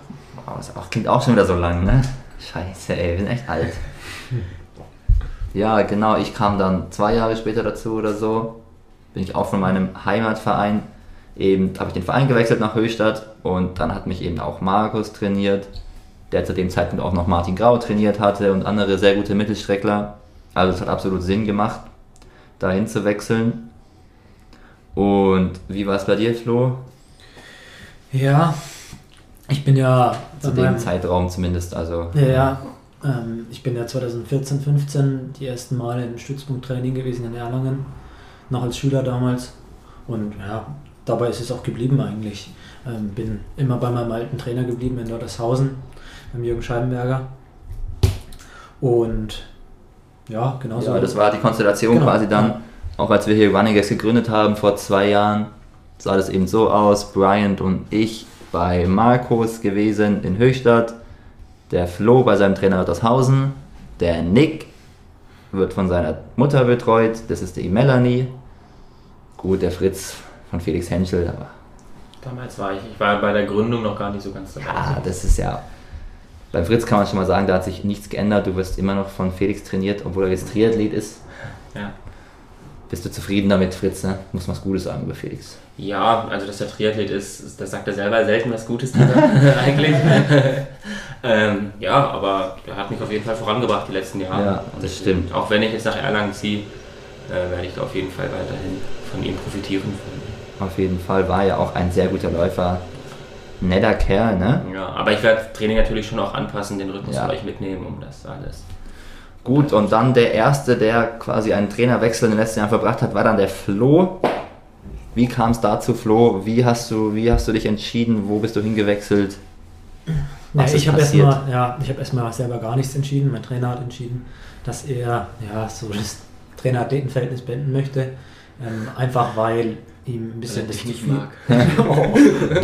Oh, das klingt auch schon wieder so lang, ne? Scheiße, ey, wir sind echt alt. Ja, genau, ich kam dann zwei Jahre später dazu oder so. Bin ich auch von meinem Heimatverein. Eben habe ich den Verein gewechselt nach Höchstadt und dann hat mich eben auch Markus trainiert, der zu dem Zeitpunkt auch noch Martin Grau trainiert hatte und andere sehr gute Mittelstreckler. Also es hat absolut Sinn gemacht, dahin zu wechseln. Und wie war es bei dir, Flo? Ja, ich bin ja Zu dem Zeitraum zumindest, also. Ja, ja. Ähm, ich bin ja 2014, 15 die ersten Male im Stützpunkttraining gewesen in Erlangen, noch als Schüler damals. Und ja, dabei ist es auch geblieben eigentlich. Ähm, bin immer bei meinem alten Trainer geblieben in Norddershausen, beim Jürgen Scheibenberger. Und ja, genau so. Ja, das war die Konstellation Genau, quasi dann, ja. auch als wir hier Runningex gegründet haben vor zwei Jahren, sah das eben so aus, Bryant und ich bei Markus gewesen in Höchstadt, der Flo bei seinem Trainer Hausen, der Nick wird von seiner Mutter betreut, das ist die Melanie, gut, der Fritz von Felix Henschel, aber Damals war ich, ich war bei der Gründung noch gar nicht so ganz dabei. ja, das ist ja, beim Fritz kann man schon mal sagen, da hat sich nichts geändert, du wirst immer noch von Felix trainiert, obwohl er jetzt Triathlet ist. Ja. Bist du zufrieden damit, Fritz? Ne? Muss man was Gutes sagen über Felix. Ja, also dass er Triathlet ist, das sagt er selber selten was Gutes eigentlich. Ähm, ja, aber er hat mich auf jeden Fall vorangebracht die letzten Jahre. Ja, das stimmt. Auch wenn ich jetzt nach Erlangen ziehe, äh, werde ich da auf jeden Fall weiterhin von ihm profitieren. Auf jeden Fall war er auch ein sehr guter Läufer. Netter Kerl, ne? Ja, aber ich werde Training natürlich schon auch anpassen, den Rhythmus Ja. für euch mitnehmen, um das alles. Gut, und dann der Erste, der quasi einen Trainerwechsel in den letzten Jahren verbracht hat, war dann der Flo. Wie kam es dazu, Flo? Wie hast, du, wie hast du dich entschieden? Wo bist du hingewechselt? Ja, Was ist ich habe erstmal ja, ich hab erstmal selber gar nichts entschieden. Mein Trainer hat entschieden, dass er ja, so das Trainer-Athleten-Verhältnis beenden möchte. Ähm, einfach weil ihm ein bisschen Weil zu nicht mag. oh.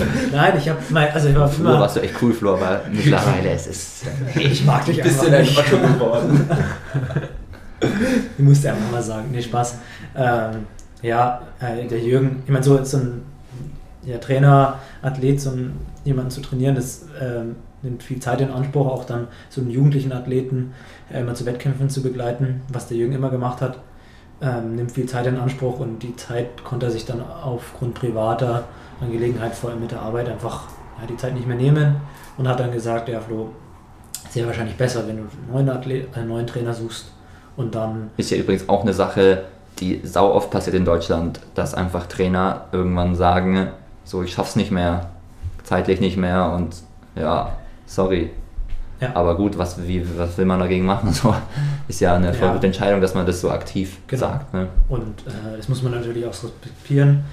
Nein, ich habe also ich war Früher immer. warst du echt cool, Flo, aber mittlerweile ist es. Ich mag dich einfach dein nicht. Otto geworden? Ich musste einfach mal sagen, nee, Spaß. Ähm, ja, äh, der Jürgen, ich meine, so, so ein ja, Trainer, Athlet, so ein, jemanden zu trainieren, das ähm, nimmt viel Zeit in Anspruch, auch dann so einen jugendlichen Athleten äh, immer zu Wettkämpfen zu begleiten, was der Jürgen immer gemacht hat, ähm, nimmt viel Zeit in Anspruch und die Zeit konnte er sich dann aufgrund privater Angelegenheit, vor allem mit der Arbeit, einfach ja, die Zeit nicht mehr nehmen und hat dann gesagt, ja Flo, sehr wahrscheinlich besser, wenn du einen neuen, Athlet, einen neuen Trainer suchst und dann Ist ja übrigens auch eine Sache, die sau oft passiert in Deutschland, dass einfach Trainer irgendwann sagen, so ich schaff's nicht mehr, zeitlich nicht mehr und ja, sorry. Ja. Aber gut, was, wie, was will man dagegen machen? So, ist ja eine voll Ja. gute Entscheidung, dass man das so aktiv Genau. sagt. Ne? Und äh, das muss man natürlich auch so respektieren.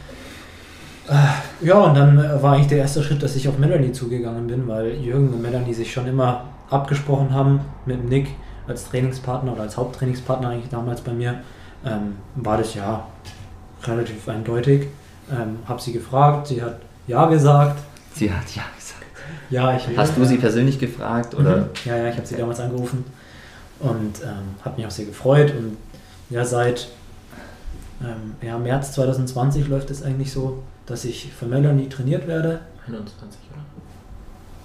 Äh, ja, und dann äh, war eigentlich der erste Schritt, dass ich auf Melanie zugegangen bin, weil Jürgen und Melanie sich schon immer abgesprochen haben mit dem Nick als Trainingspartner oder als Haupttrainingspartner eigentlich damals bei mir. Ähm, war das ja relativ eindeutig. Ähm, hab sie gefragt, sie hat ja gesagt. Sie hat ja gesagt. Ja, ich. Hast du sie persönlich gefragt? Oder? Mhm. Ja, ja, ich habe sie damals angerufen und ähm, habe mich auch sehr gefreut. Und ja, seit ähm, ja, März 2020 läuft es eigentlich so, dass ich für Melanie trainiert werde. 21,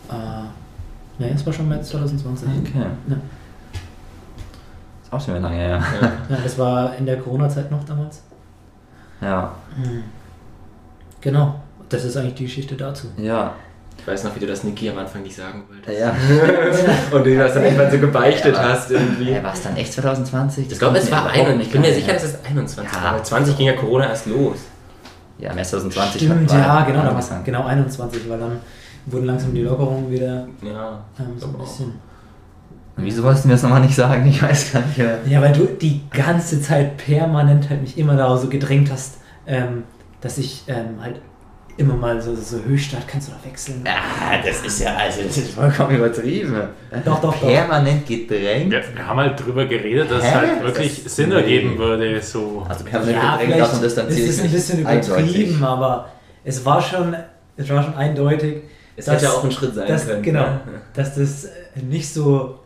oder? Äh, ne, es war schon März 2020. Okay. Ja. Ist auch schon wieder lange her. Ja. Ja, das war in der Corona-Zeit noch damals. Ja. Genau, das ist eigentlich die Geschichte dazu. Ja. Ich weiß noch, wie du das Niki am Anfang nicht sagen wolltest. Ja. Und du das dann irgendwann so gebeichtet Ja. hast irgendwie. War es dann echt 2020? Ich glaube, es war ein. 21. Ich bin mir sicher, dass es 21 Ja. war. Weil 20 ging ja Corona erst los. Ja, März 2020 Stimmt, war- ja, genau, da war angefangen. genau 21, weil dann wurden langsam die Lockerungen wieder Ja. ähm, so ein bisschen. Wieso wolltest du mir das nochmal nicht sagen? Ich weiß gar nicht mehr. Ja, weil du die ganze Zeit permanent halt mich immer da so gedrängt hast, ähm, dass ich ähm, halt immer mal so, so Höchstart kannst du da wechseln. Ah, das ist ja, also das ist vollkommen übertrieben. Doch, doch, doch. Permanent gedrängt. Wir, wir haben halt drüber geredet, dass es halt wirklich Das- Sinn nee. ergeben würde. So. Also permanent Ja, gedrängt, davon distanziere ist ich es ein mich bisschen eindeutig. übertrieben, aber es war schon, es war schon eindeutig, Es dass- hätte auch ein Schritt sein dass, können. genau, ne? dass das äh, nicht so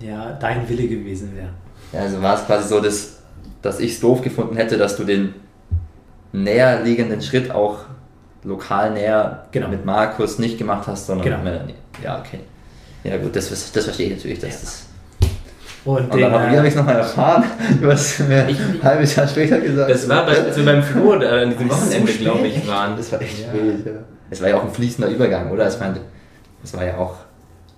ja, dein Wille gewesen wäre. Ja, also war es quasi so, dass, dass ich es doof gefunden hätte, dass du den näher liegenden Schritt auch lokal näher Genau. mit Markus nicht gemacht hast, sondern Genau. mit Melanie. Ja, okay. Ja gut, das, das verstehe ich natürlich. Dass das Und, und den, dann habe äh, ich es nochmal erfahren. Hast mir ein halbes Jahr später gesagt. Das war, bei, als wir beim Flo da an diesem Das so Wochenende, spät. glaube ich, waren. Das war echt Ja. spät, ja. Es war ja auch ein fließender Übergang, oder? Ich meine, das war ja auch.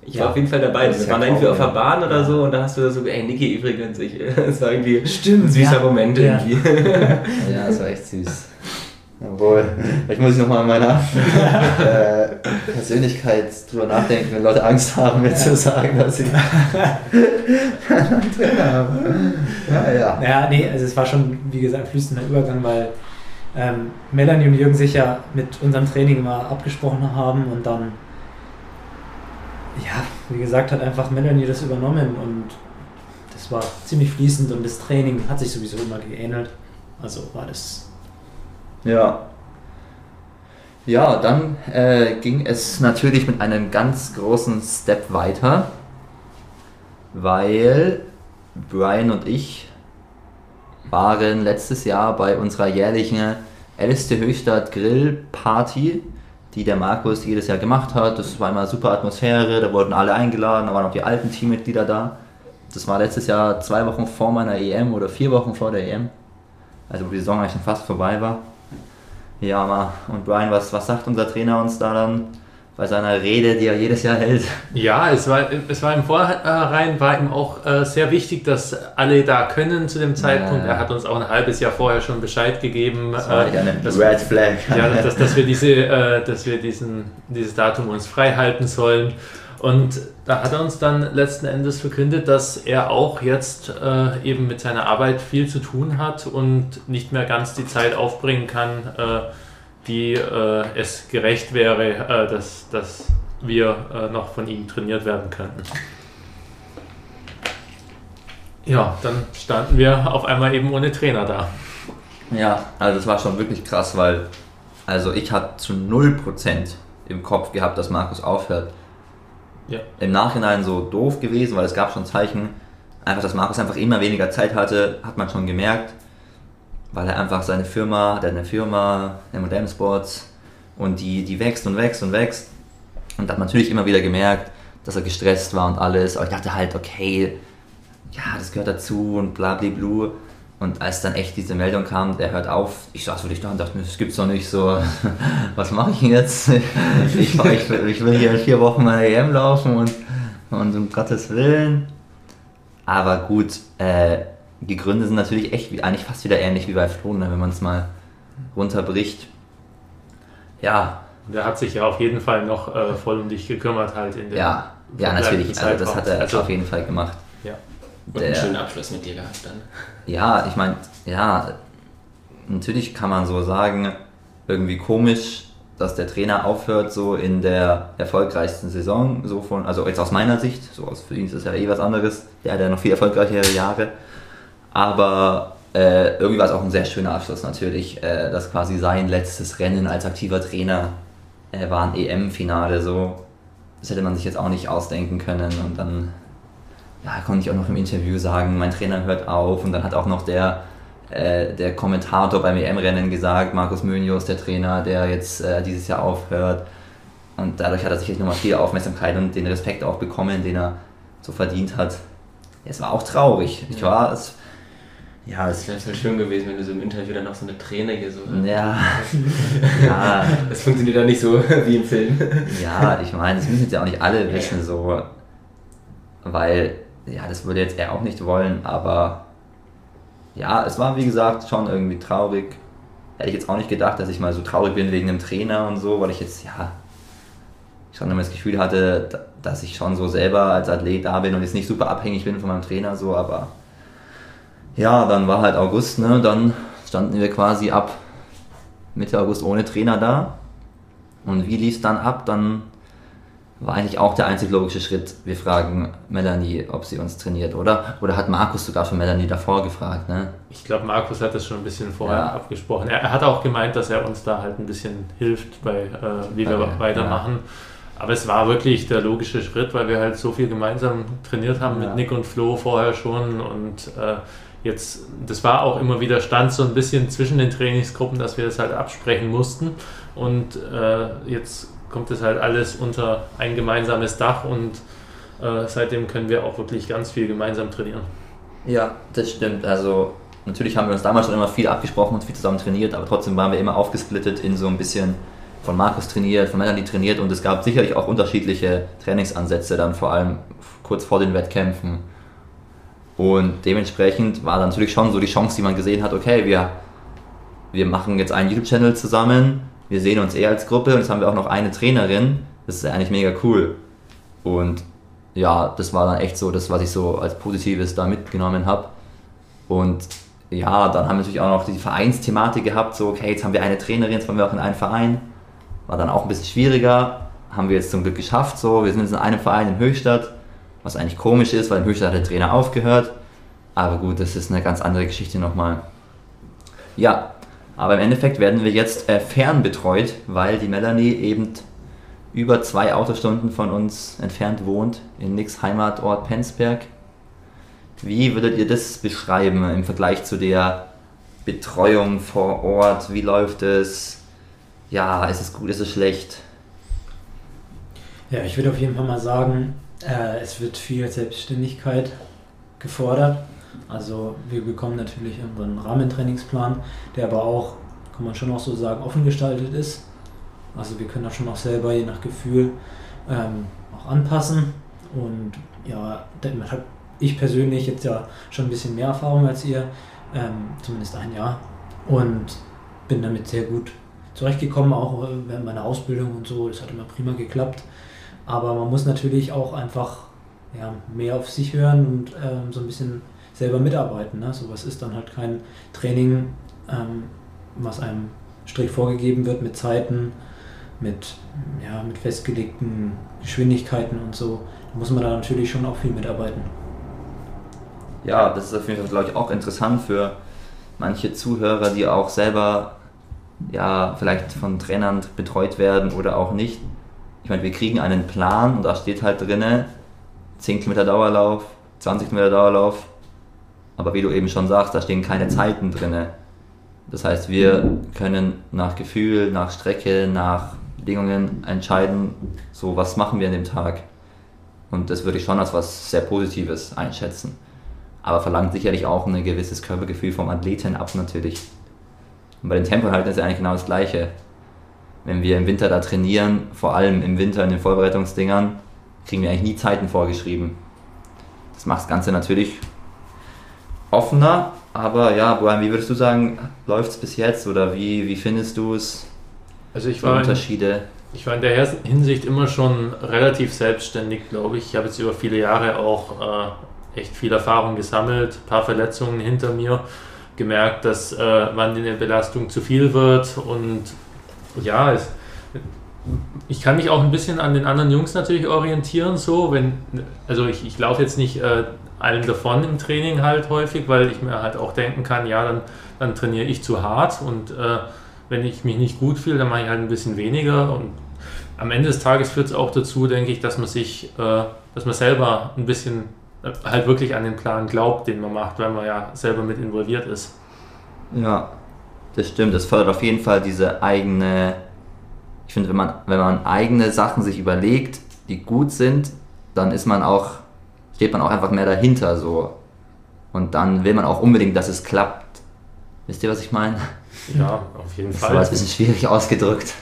Ich Ja. war auf jeden Fall dabei. Das ist Wir ja waren da irgendwie auf der ja. Bahn oder so und da hast du so, ey Niki übrigens, ich, es war irgendwie Stimmt, ein süßer ja. Moment Ja. irgendwie. Ja, das war echt süß. Obwohl, vielleicht muss ich nochmal an meiner äh, Persönlichkeit drüber nachdenken, wenn Leute Angst haben, mir zu sagen, dass sie einen Trainer haben. Ja, ja. Ja, nee, also es war schon, wie gesagt, ein fließender Übergang, weil ähm, Melanie und Jürgen sich ja mit unserem Training immer abgesprochen haben und dann, ja, wie gesagt, hat einfach Melanie das übernommen und das war ziemlich fließend und das Training hat sich sowieso immer geähnelt. Also war das. Ja. Ja, dann äh, ging es natürlich mit einem ganz großen Step weiter, weil Brian und ich waren letztes Jahr bei unserer jährlichen Älteste Höchstadt Grill Party, die der Markus jedes Jahr gemacht hat. Das war immer super Atmosphäre, da wurden alle eingeladen, da waren auch die alten Teammitglieder da. Das war letztes Jahr zwei Wochen vor meiner EM oder vier Wochen vor der EM. Also wo die Saison eigentlich schon fast vorbei war. Ja, Ma. und Brian, was, was sagt unser Trainer uns da dann bei seiner Rede, die er jedes Jahr hält? Ja, es war, es war im Vorhinein war ihm auch äh, sehr wichtig, dass alle da können zu dem Zeitpunkt. Ja. Er hat uns auch ein halbes Jahr vorher schon Bescheid gegeben, Das war äh, eine dass, Red Flag. ja, dass, dass wir, diese, äh, dass wir diesen, dieses Datum uns frei halten sollen. Und da hat er uns dann letzten Endes verkündet, dass er auch jetzt äh, eben mit seiner Arbeit viel zu tun hat und nicht mehr ganz die Zeit aufbringen kann, äh, die äh, es gerecht wäre, äh, dass, dass wir äh, noch von ihm trainiert werden könnten. Ja, dann standen wir auf einmal eben ohne Trainer da. Ja, also das war schon wirklich krass, weil also ich hatte zu 0% im Kopf gehabt, dass Markus aufhört. Ja. Im Nachhinein so doof gewesen, weil es gab schon Zeichen, einfach, dass Markus einfach immer weniger Zeit hatte, hat man schon gemerkt, weil er einfach seine Firma, hat eine Firma, M&M Sports und die, die wächst und wächst und wächst und hat natürlich immer wieder gemerkt, dass er gestresst war und alles, aber ich dachte halt, okay, ja, das gehört dazu und bla bla bla. Und als dann echt diese Meldung kam, der hört auf, ich saß wirklich da und dachte mir, das gibt's doch nicht so, was mache ich denn jetzt? Ich, ich, will- ich will hier in vier Wochen meine EM laufen und, und um Gottes Willen. Aber gut, äh, die Gründe sind natürlich echt wie, eigentlich fast wieder ähnlich wie bei Flo, ne, wenn man es mal runterbricht. Ja. Der hat sich ja auf jeden Fall noch äh, voll um dich gekümmert halt in der Ja, ja natürlich. Also das hat er Also- auf jeden Fall gemacht. Und einen schönen Abschluss mit dir gehabt dann. Ja, ich meine, ja, natürlich kann man so sagen, irgendwie komisch, dass der Trainer aufhört, so in der erfolgreichsten Saison, so von, also jetzt aus meiner Sicht, so aus für ihn ist das ja eh was anderes, der hat ja noch viel erfolgreichere Jahre, aber äh, irgendwie war es auch ein sehr schöner Abschluss natürlich, äh, dass quasi sein letztes Rennen als aktiver Trainer äh, war ein EM-Finale, so, das hätte man sich jetzt auch nicht ausdenken können und dann ja, konnte ich auch noch im Interview sagen, mein Trainer hört auf und dann hat auch noch der, äh, der Kommentator beim EM-Rennen gesagt, Markus Mönius, der Trainer, der jetzt äh, dieses Jahr aufhört. Und dadurch hat er sicherlich nochmal viel Aufmerksamkeit und den Respekt auch bekommen, den er so verdient hat. Es war auch traurig. Ich war, es, ja, es, wäre voll schön gewesen, wenn du so im Interview dann noch so eine Träne hier so. ja, ja, Das funktioniert dann nicht so wie im Film. Ja, ich meine, das müssen jetzt ja auch nicht alle wissen, so. Weil, ja, das würde jetzt er auch nicht wollen, aber ja, es war wie gesagt schon irgendwie traurig. Hätte ich jetzt auch nicht gedacht, dass ich mal so traurig bin wegen dem Trainer und so, weil ich jetzt, ja, schon immer das Gefühl hatte, da- dass ich schon so selber als Athlet da bin und jetzt nicht super abhängig bin von meinem Trainer, so, aber ja, dann war halt August, ne, dann standen wir quasi ab Mitte August ohne Trainer da. Und wie lief es dann ab? Dann war eigentlich auch der einzig logische Schritt, wir fragen Melanie, ob sie uns trainiert, oder? Oder hat Markus sogar schon Melanie davor gefragt, ne? Ich glaube, Markus hat das schon ein bisschen vorher Ja. abgesprochen. Er, er hat auch gemeint, dass er uns da halt ein bisschen hilft, bei, äh, wie wir Okay, weitermachen. Aber es war wirklich der logische Schritt, weil wir halt so viel gemeinsam trainiert haben Ja. mit Nick und Flo vorher schon. Und äh, jetzt, das war auch immer wieder Stand so ein bisschen zwischen den Trainingsgruppen, dass wir das halt absprechen mussten. Und äh, jetzt kommt es halt alles unter ein gemeinsames Dach und äh, seitdem können wir auch wirklich ganz viel gemeinsam trainieren. Ja, das stimmt. Also natürlich haben wir uns damals schon immer viel abgesprochen und viel zusammen trainiert, aber trotzdem waren wir immer aufgesplittet in so ein bisschen von Markus trainiert, von Melanie trainiert und es gab sicherlich auch unterschiedliche Trainingsansätze dann vor allem kurz vor den Wettkämpfen. Und dementsprechend war dann natürlich schon so die Chance, die man gesehen hat, okay, wir, wir machen jetzt einen YouTube-Channel zusammen, wir sehen uns eh als Gruppe und jetzt haben wir auch noch eine Trainerin. Das ist eigentlich mega cool. Und ja, das war dann echt so das, was ich so als Positives da mitgenommen habe. Und ja, dann haben wir natürlich auch noch die Vereinsthematik gehabt, so okay, jetzt haben wir eine Trainerin, jetzt wollen wir auch in einen Verein. War dann auch ein bisschen schwieriger, haben wir jetzt zum Glück geschafft, so, wir sind jetzt in einem Verein in Höchstadt, was eigentlich komisch ist, weil in Höchstadt hat der Trainer aufgehört. Aber gut, das ist eine ganz andere Geschichte nochmal. Ja, aber im Endeffekt werden wir jetzt äh, fernbetreut, weil die Melanie eben über zwei Autostunden von uns entfernt wohnt, in Nicks Heimatort Penzberg. Wie würdet ihr das beschreiben im Vergleich zu der Betreuung vor Ort? Wie läuft es? Ja, ist es gut, ist es schlecht? Ja, ich würde auf jeden Fall mal sagen, äh, es wird viel Selbstständigkeit gefordert. Also wir bekommen natürlich unseren Rahmentrainingsplan, der aber auch, kann man schon auch so sagen, offen gestaltet ist. Also wir können das schon auch selber je nach Gefühl ähm, auch anpassen. Und ja, damit habe ich persönlich jetzt ja schon ein bisschen mehr Erfahrung als ihr, ähm, zumindest ein Jahr. Und bin damit sehr gut zurechtgekommen, auch äh, während meiner Ausbildung und so. Das hat immer prima geklappt. Aber man muss natürlich auch einfach ja, mehr auf sich hören und ähm, so ein bisschen selber mitarbeiten. Ne? So was ist dann halt kein Training, ähm, was einem strikt vorgegeben wird mit Zeiten, mit, ja, mit festgelegten Geschwindigkeiten und so. Da muss man da natürlich schon auch viel mitarbeiten. Ja, das ist auf jeden Fall, glaube ich, auch interessant für manche Zuhörer, die auch selber ja, vielleicht von Trainern betreut werden oder auch nicht. Ich meine, wir kriegen einen Plan und da steht halt drinne 10 Kilometer Dauerlauf, 20 Kilometer Dauerlauf, aber wie du eben schon sagst, da stehen keine Zeiten drinne. Das heißt, wir können nach Gefühl, nach Strecke, nach Bedingungen entscheiden, so was machen wir an dem Tag. Und das würde ich schon als was sehr Positives einschätzen. Aber verlangt sicherlich auch ein gewisses Körpergefühl vom Athleten ab natürlich. Und bei den Tempohalten ist ja eigentlich genau das Gleiche. Wenn wir im Winter da trainieren, vor allem im Winter in den Vorbereitungsdingern, kriegen wir eigentlich nie Zeiten vorgeschrieben. Das macht das Ganze natürlich offener. Aber ja, Brian, wie würdest du sagen, läuft es bis jetzt oder wie, wie findest du es? Also ich war, in, Unterschiede? ich war in der Hinsicht immer schon relativ selbstständig, glaube ich. Ich habe jetzt über viele Jahre auch äh, echt viel Erfahrung gesammelt, ein paar Verletzungen hinter mir, gemerkt, dass äh, wann eine Belastung zu viel wird und ja, es, ich kann mich auch ein bisschen an den anderen Jungs natürlich orientieren, so, wenn, also ich, ich laufe jetzt nicht äh, allen davon im Training halt häufig, weil ich mir halt auch denken kann, ja, dann, dann trainiere ich zu hart und äh, wenn ich mich nicht gut fühle, dann mache ich halt ein bisschen weniger und am Ende des Tages führt es auch dazu, denke ich, dass man sich, äh, dass man selber ein bisschen äh, halt wirklich an den Plan glaubt, den man macht, weil man ja selber mit involviert ist. Ja, das stimmt. Das fördert auf jeden Fall diese eigene. Ich finde, wenn man, wenn man eigene Sachen sich überlegt, die gut sind, dann ist man auch, steht man auch einfach mehr dahinter so. Und dann will man auch unbedingt, dass es klappt. Wisst ihr, was ich meine? Ja, auf jeden Das war Fall. jetzt ein bisschen schwierig ausgedrückt.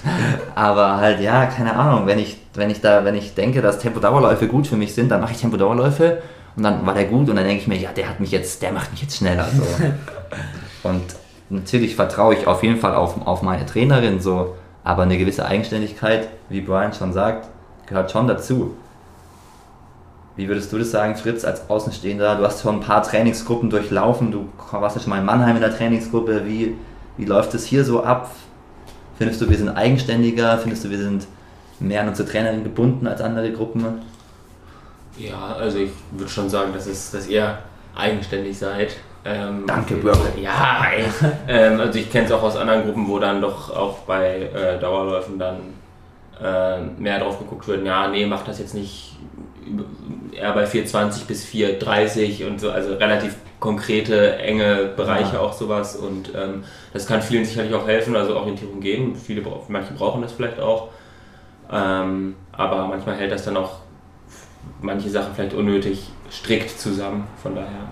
Aber halt, ja, keine Ahnung, wenn ich, wenn ich da, wenn ich denke, dass Tempodauerläufe gut für mich sind, dann mache ich Tempodauerläufe und dann war der gut und dann denke ich mir, ja, der hat mich jetzt, der macht mich jetzt schneller. So. und natürlich vertraue ich auf jeden Fall auf, auf meine Trainerin so, aber eine gewisse Eigenständigkeit, wie Brian schon sagt, gehört schon dazu. Wie würdest du das sagen, Fritz, als Außenstehender? Du hast schon ein paar Trainingsgruppen durchlaufen, du warst ja schon mal in Mannheim in der Trainingsgruppe. Wie, wie läuft es hier so ab? Findest du, wir sind eigenständiger? Findest du, wir sind mehr an unsere Trainerin gebunden als andere Gruppen? Ja, also ich würde schon sagen, dass, es, dass ihr eigenständig seid. Ähm, Danke, Bro. Ja, ähm, also ich kenne es auch aus anderen Gruppen, wo dann doch auch bei äh, Dauerläufen dann äh, mehr drauf geguckt wird, ja, nee, mach das jetzt nicht eher bei 420 bis 430 und so, also relativ konkrete, enge Bereiche Ja. auch sowas und ähm, das kann vielen sicherlich auch helfen, also Orientierung geben, viele, manche brauchen das vielleicht auch, ähm, aber manchmal hält das dann auch manche Sachen vielleicht unnötig strikt zusammen, von daher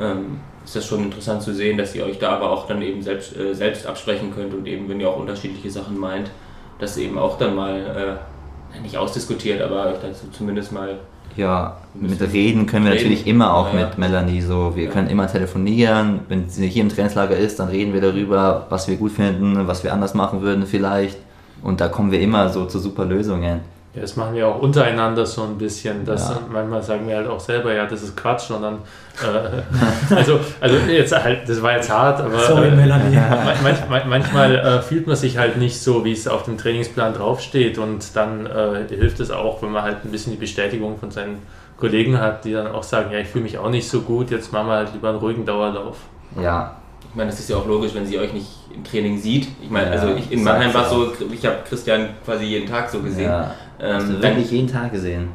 ähm, ist das schon interessant zu sehen, dass ihr euch da aber auch dann eben selbst, äh, selbst absprechen könnt und eben, wenn ihr auch unterschiedliche Sachen meint, dass ihr eben auch dann mal, äh, nicht ausdiskutiert, aber euch dazu zumindest mal, Ja, mit Reden können wir Reden. natürlich immer auch Ja, ja. mit Melanie so. Wir Ja. können immer telefonieren. Wenn sie hier im Trainingslager ist, dann reden wir darüber, was wir gut finden, was wir anders machen würden vielleicht. Und da kommen wir immer so zu super Lösungen. Ja, das machen wir auch untereinander so ein bisschen. Dass Ja. Manchmal sagen wir halt auch selber, ja, das ist Quatsch. Und dann, äh, also, also jetzt halt, das war jetzt hart, aber Sorry, äh, Melanie. ma- manch, ma- manchmal äh, fühlt man sich halt nicht so, wie es auf dem Trainingsplan draufsteht. Und dann äh, hilft es auch, wenn man halt ein bisschen die Bestätigung von seinen Kollegen hat, die dann auch sagen, ja, ich fühle mich auch nicht so gut, jetzt machen wir halt lieber einen ruhigen Dauerlauf. Ja, ich meine, das ist ja auch logisch, wenn sie euch nicht im Training sieht. Ich meine, Ja, also ich, in Mannheim war es so, ich habe Christian quasi jeden Tag so gesehen. ja. Hast Ähm, du dann, wirklich jeden Tag gesehen.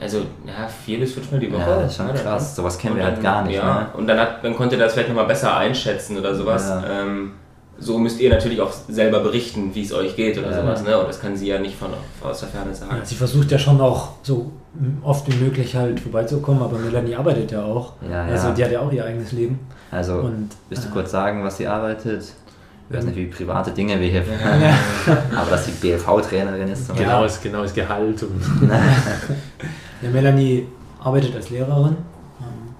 also ja, vier bis fünfmal die Woche. Ja, das ist schon dann- krass. Sowas kennen wir halt gar nicht. Ja, Ne? und dann, hat, dann konnte er das vielleicht nochmal besser einschätzen oder sowas. Ja. Ähm, so müsst ihr natürlich auch selber berichten, wie es euch geht oder Ja. sowas. Ne? Und das kann sie ja nicht von, aus der Ferne sagen. Ja, sie versucht ja schon auch so oft wie möglich halt vorbeizukommen, aber Melanie arbeitet ja auch. Ja, ja. Also die hat ja auch ihr eigenes Leben. Also, Und, willst du äh, kurz sagen, was sie arbeitet? Ich weiß nicht, wie private Dinge wir hier. Ja. Aber dass sie BLV-Trainerin ist. zum Ja. Genaues, genaues Gehalt und Ja, Melanie arbeitet als Lehrerin ähm,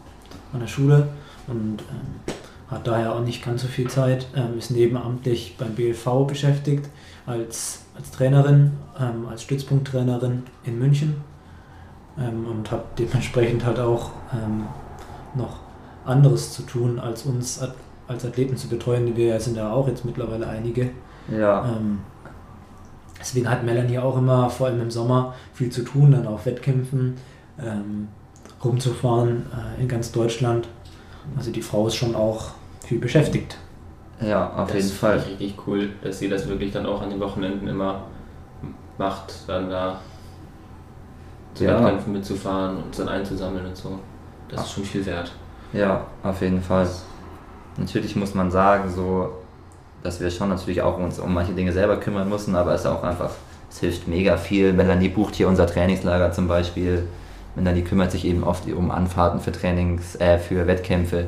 an der Schule und ähm, hat daher auch nicht ganz so viel Zeit, ähm, ist nebenamtlich beim BLV beschäftigt als, als Trainerin, ähm, als Stützpunkttrainerin in München ähm, und hat dementsprechend halt auch ähm, noch anderes zu tun, als uns als Athleten zu betreuen. Wir sind da auch jetzt mittlerweile einige. Ja. Ähm, deswegen hat Melanie auch immer, vor allem im Sommer, viel zu tun, dann auf Wettkämpfen ähm, rumzufahren äh, in ganz Deutschland. Also die Frau ist schon auch viel beschäftigt. Ja, auf das jeden finde Fall. ich richtig cool, dass sie das wirklich dann auch an den Wochenenden immer macht, dann da zu Ja. Wettkämpfen mitzufahren und dann einzusammeln und so. Das ist schon viel wert. Ja, auf jeden Fall. Natürlich muss man sagen, so, dass wir schon natürlich auch uns um manche Dinge selber kümmern müssen, aber es ist auch einfach, es hilft mega viel. Melanie bucht hier unser Trainingslager zum Beispiel. Melanie kümmert sich eben oft um Anfahrten für Trainings, äh, für Wettkämpfe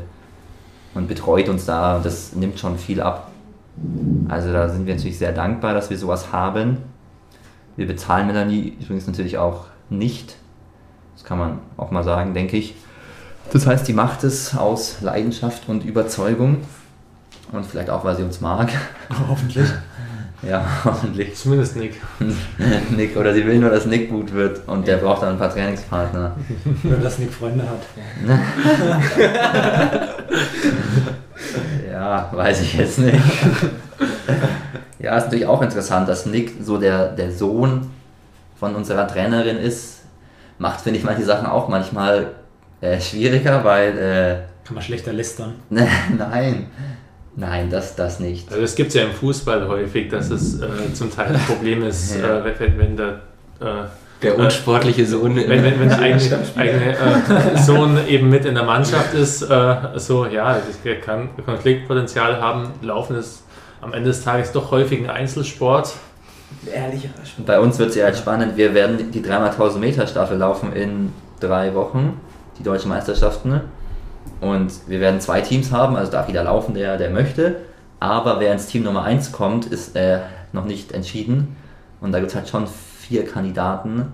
und betreut uns da und das nimmt schon viel ab. Also da sind wir natürlich sehr dankbar, dass wir sowas haben. Wir bezahlen Melanie übrigens natürlich auch nicht. Das kann man auch mal sagen, denke ich. Das heißt, die macht es aus Leidenschaft und Überzeugung und vielleicht auch, weil sie uns mag. Hoffentlich. Ja, hoffentlich. Zumindest Nick. Nick, oder sie will nur, dass Nick gut wird und der braucht dann ein paar Trainingspartner. Nur, dass Nick Freunde hat. Ja, weiß ich jetzt nicht. Ja, ist natürlich auch interessant, dass Nick so der, der Sohn von unserer Trainerin ist. Macht, finde ich, manche Sachen auch manchmal äh, schwieriger, weil. Äh, Kann man schlechter lästern. nein, nein, das, das nicht. Also es gibt ja im Fußball häufig, dass es äh, zum Teil ein Problem ist, Ja. äh, wenn, wenn der äh, Der unsportliche Sohn. wenn, wenn, wenn der eigene, eigene äh, Sohn eben mit in der Mannschaft ist, äh, so ja, das kann Konfliktpotenzial haben. Laufen ist am Ende des Tages doch häufig ein Einzelsport. Ehrlicher Bei uns wird es ja halt spannend. Wir werden die 3x1000 Meter Staffel laufen in drei Wochen, die deutschen Meisterschaften. Und wir werden zwei Teams haben, also darf jeder laufen, der, der möchte. Aber wer ins Team Nummer 1 kommt, ist äh, noch nicht entschieden. Und da gibt es halt schon vier Kandidaten.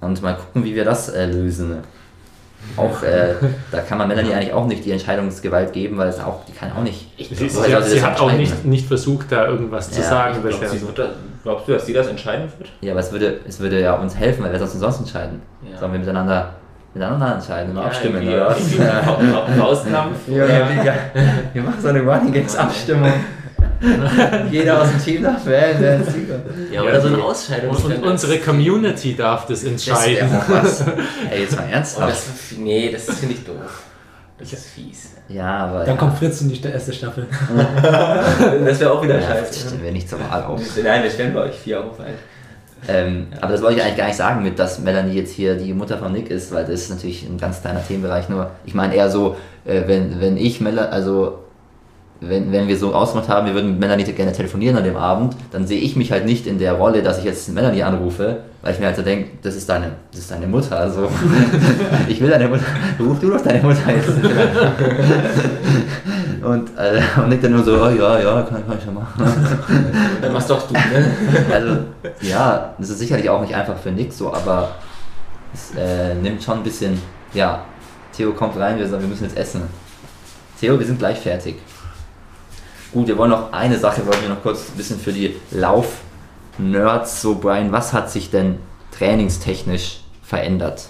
Und mal gucken, wie wir das äh, lösen. Auch äh, da kann man Melanie eigentlich auch nicht die Entscheidungsgewalt geben, weil es auch, die kann auch nicht. Sie, Woher sie, hat, sie sie hat auch nicht, nicht versucht, da irgendwas zu Ja, sagen. Glaubst, bisher. sie wird das, glaubst du, dass sie das entscheiden wird? Ja, aber es würde, es würde ja uns helfen, weil wer soll es sonst entscheiden? Ja. Sollen wir miteinander, miteinander entscheiden und abstimmen, oder was? Rauskampf. Ja, mega. Wir machen so eine Running Games Abstimmung. Jeder aus dem Team darf wählen, wer ein Sieger. Ja, oder so ein Und, Ausscheidungsrennen. und unsere Community darf das Das entscheiden. was. Ey, jetzt mal Oh, ernsthaft. das, nee, das finde ich doof. Das ist fies. Ja, aber. Dann ja. kommt Fritz in die erste Staffel. Das wäre auch wieder Ja, scheiße. stellen wir nicht zur Wahl auf. Nein, wir stellen bei euch vier auf ein. Ähm, aber das wollte ich eigentlich gar nicht sagen, mit dass Melanie jetzt hier die Mutter von Nick ist, weil das ist natürlich ein ganz kleiner Themenbereich. Nur, ich meine eher so, äh, wenn, wenn ich Melanie, also wenn, wenn wir so ausgemacht haben, wir würden mit Melanie gerne telefonieren an dem Abend, dann sehe ich mich halt nicht in der Rolle, dass ich jetzt Melanie anrufe, weil ich mir halt so denke, das ist deine, das ist deine Mutter. Also ich will deine Mutter, ruf du doch deine Mutter jetzt. und, äh, und Nick dann nur so, oh, ja, ja, kann, kann ich schon machen. Dann machst doch du, ne? Also, ja, das ist sicherlich auch nicht einfach für Nick so, aber es äh, nimmt schon ein bisschen, ja, Theo kommt rein, wir sagen, wir müssen jetzt essen. Theo, wir sind gleich fertig. Gut, wir wollen noch eine Sache, wollen wir noch kurz ein bisschen für die Lauf-Nerds, so Brian, was hat sich denn trainingstechnisch verändert?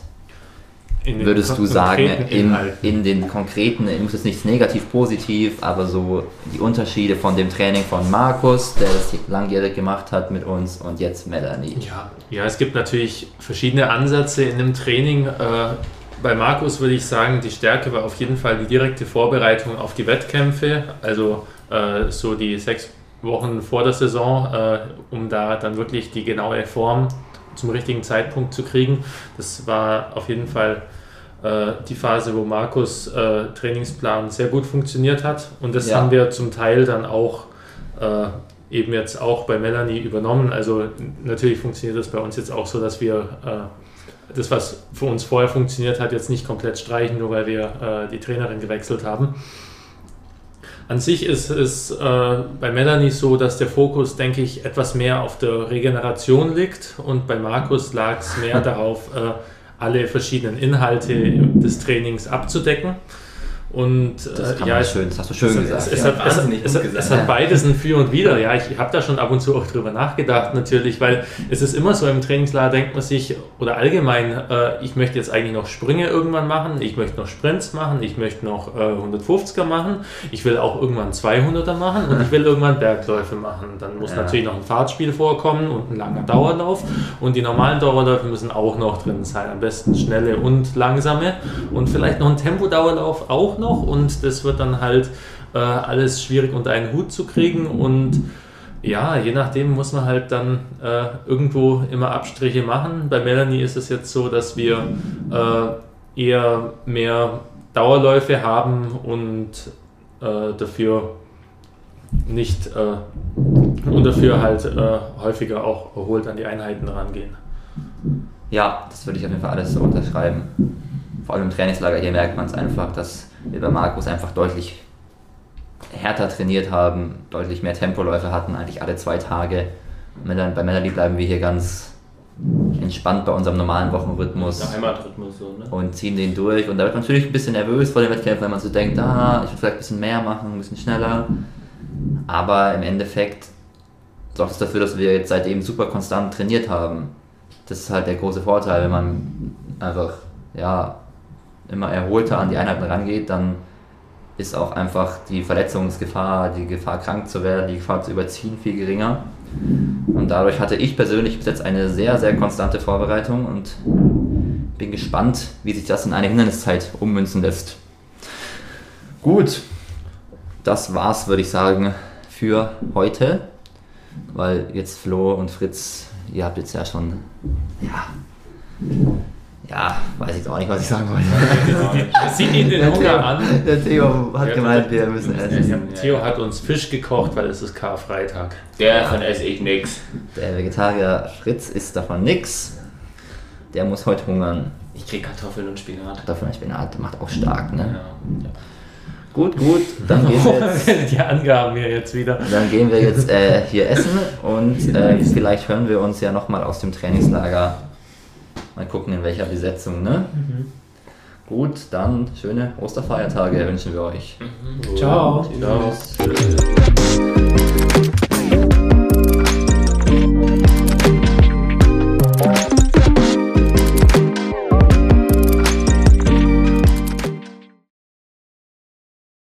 In den Würdest du sagen, in, in den konkreten, ich muss jetzt nicht negativ, positiv, aber so die Unterschiede von dem Training von Markus, der das langjährig gemacht hat mit uns und jetzt Melanie. Ja, ja, es gibt natürlich verschiedene Ansätze in dem Training. Äh, bei Markus würde ich sagen, die Stärke war auf jeden Fall die direkte Vorbereitung auf die Wettkämpfe, also äh, so die sechs Wochen vor der Saison, äh, um da dann wirklich die genaue Form zum richtigen Zeitpunkt zu kriegen. Das war auf jeden Fall äh, die Phase, wo Markus äh, Trainingsplan sehr gut funktioniert hat und das Ja. haben wir zum Teil dann auch äh, eben jetzt auch bei Melanie übernommen. Also natürlich funktioniert das bei uns jetzt auch so, dass wir äh, das, was für uns vorher funktioniert hat, jetzt nicht komplett streichen, nur weil wir äh, die Trainerin gewechselt haben. An sich ist es äh, bei Melanie so, dass der Fokus, denke ich, etwas mehr auf der Regeneration liegt und bei Markus lag es mehr darauf, äh, alle verschiedenen Inhalte des Trainings abzudecken. Und Das äh, ja, schön, das hast du schön es, gesagt. Es, es, Ja, hat, es, es, gesagt. beides ein Für und Wider. Ja, ich habe da schon ab und zu auch drüber nachgedacht, natürlich, weil es ist immer so im Trainingslager, denkt man sich, oder allgemein, äh, ich möchte jetzt eigentlich noch Sprünge irgendwann machen, ich möchte noch Sprints machen, ich möchte noch äh, 150er machen, ich will auch irgendwann 200er machen und ich will irgendwann Bergläufe machen. Dann muss Ja. natürlich noch ein Fahrtspiel vorkommen und ein langer Dauerlauf und die normalen Dauerläufe müssen auch noch drin sein, am besten schnelle und langsame und vielleicht noch ein Tempodauerlauf auch noch und das wird dann halt äh, alles schwierig unter einen Hut zu kriegen und ja, je nachdem muss man halt dann äh, irgendwo immer Abstriche machen. Bei Melanie ist es jetzt so, dass wir äh, eher mehr Dauerläufe haben und äh, dafür nicht äh, und dafür halt äh, häufiger auch erholt an die Einheiten rangehen. Ja, das würde ich auf jeden Fall alles so unterschreiben. Vor allem im Trainingslager hier merkt man es einfach, dass wir bei Markus einfach deutlich härter trainiert haben, deutlich mehr Tempoläufe hatten, eigentlich alle zwei Tage. Bei Melanie bleiben wir hier ganz entspannt bei unserem normalen Wochenrhythmus Der Heimatrhythmus so, ne? und ziehen den durch. Und da wird man natürlich ein bisschen nervös vor dem Wettkampf, weil man so denkt, ah, ich will vielleicht ein bisschen mehr machen, ein bisschen schneller. Aber im Endeffekt sorgt es dafür, dass wir jetzt seitdem super konstant trainiert haben. Das ist halt der große Vorteil, wenn man einfach ja, immer erholter an die Einheiten rangeht, dann ist auch einfach die Verletzungsgefahr, die Gefahr krank zu werden, die Gefahr zu überziehen viel geringer. Und dadurch hatte ich persönlich bis jetzt eine sehr, sehr konstante Vorbereitung und bin gespannt, wie sich das in eine Hindernniszeit ummünzen lässt. Gut, das war's, würde ich sagen, für heute. Weil jetzt Flo und Fritz, ihr habt jetzt ja schon, ja, ja, weiß ich auch nicht, was ich sagen wollte. Das sieht ihn den Hunger an. Der Theo hat Ja, gemeint, wir müssen Ja, essen. Theo hat uns Fisch gekocht, weil es ist Karfreitag. Davon esse ich nix. Der Vegetarier Fritz isst davon nix. Der muss heute hungern. Ich krieg Kartoffeln und Spinat. Davon ein Spinat macht auch stark, ne? Ja. Gut, gut, dann gehen wir jetzt, Die Angaben hier jetzt wieder. dann gehen wir jetzt äh, hier essen und äh, vielleicht hören wir uns ja nochmal aus dem Trainingslager. Mal gucken, in welcher Besetzung, ne? Mhm. Gut, dann schöne Osterfeiertage wünschen wir euch. Mhm. Ciao. Ciao. Ciao.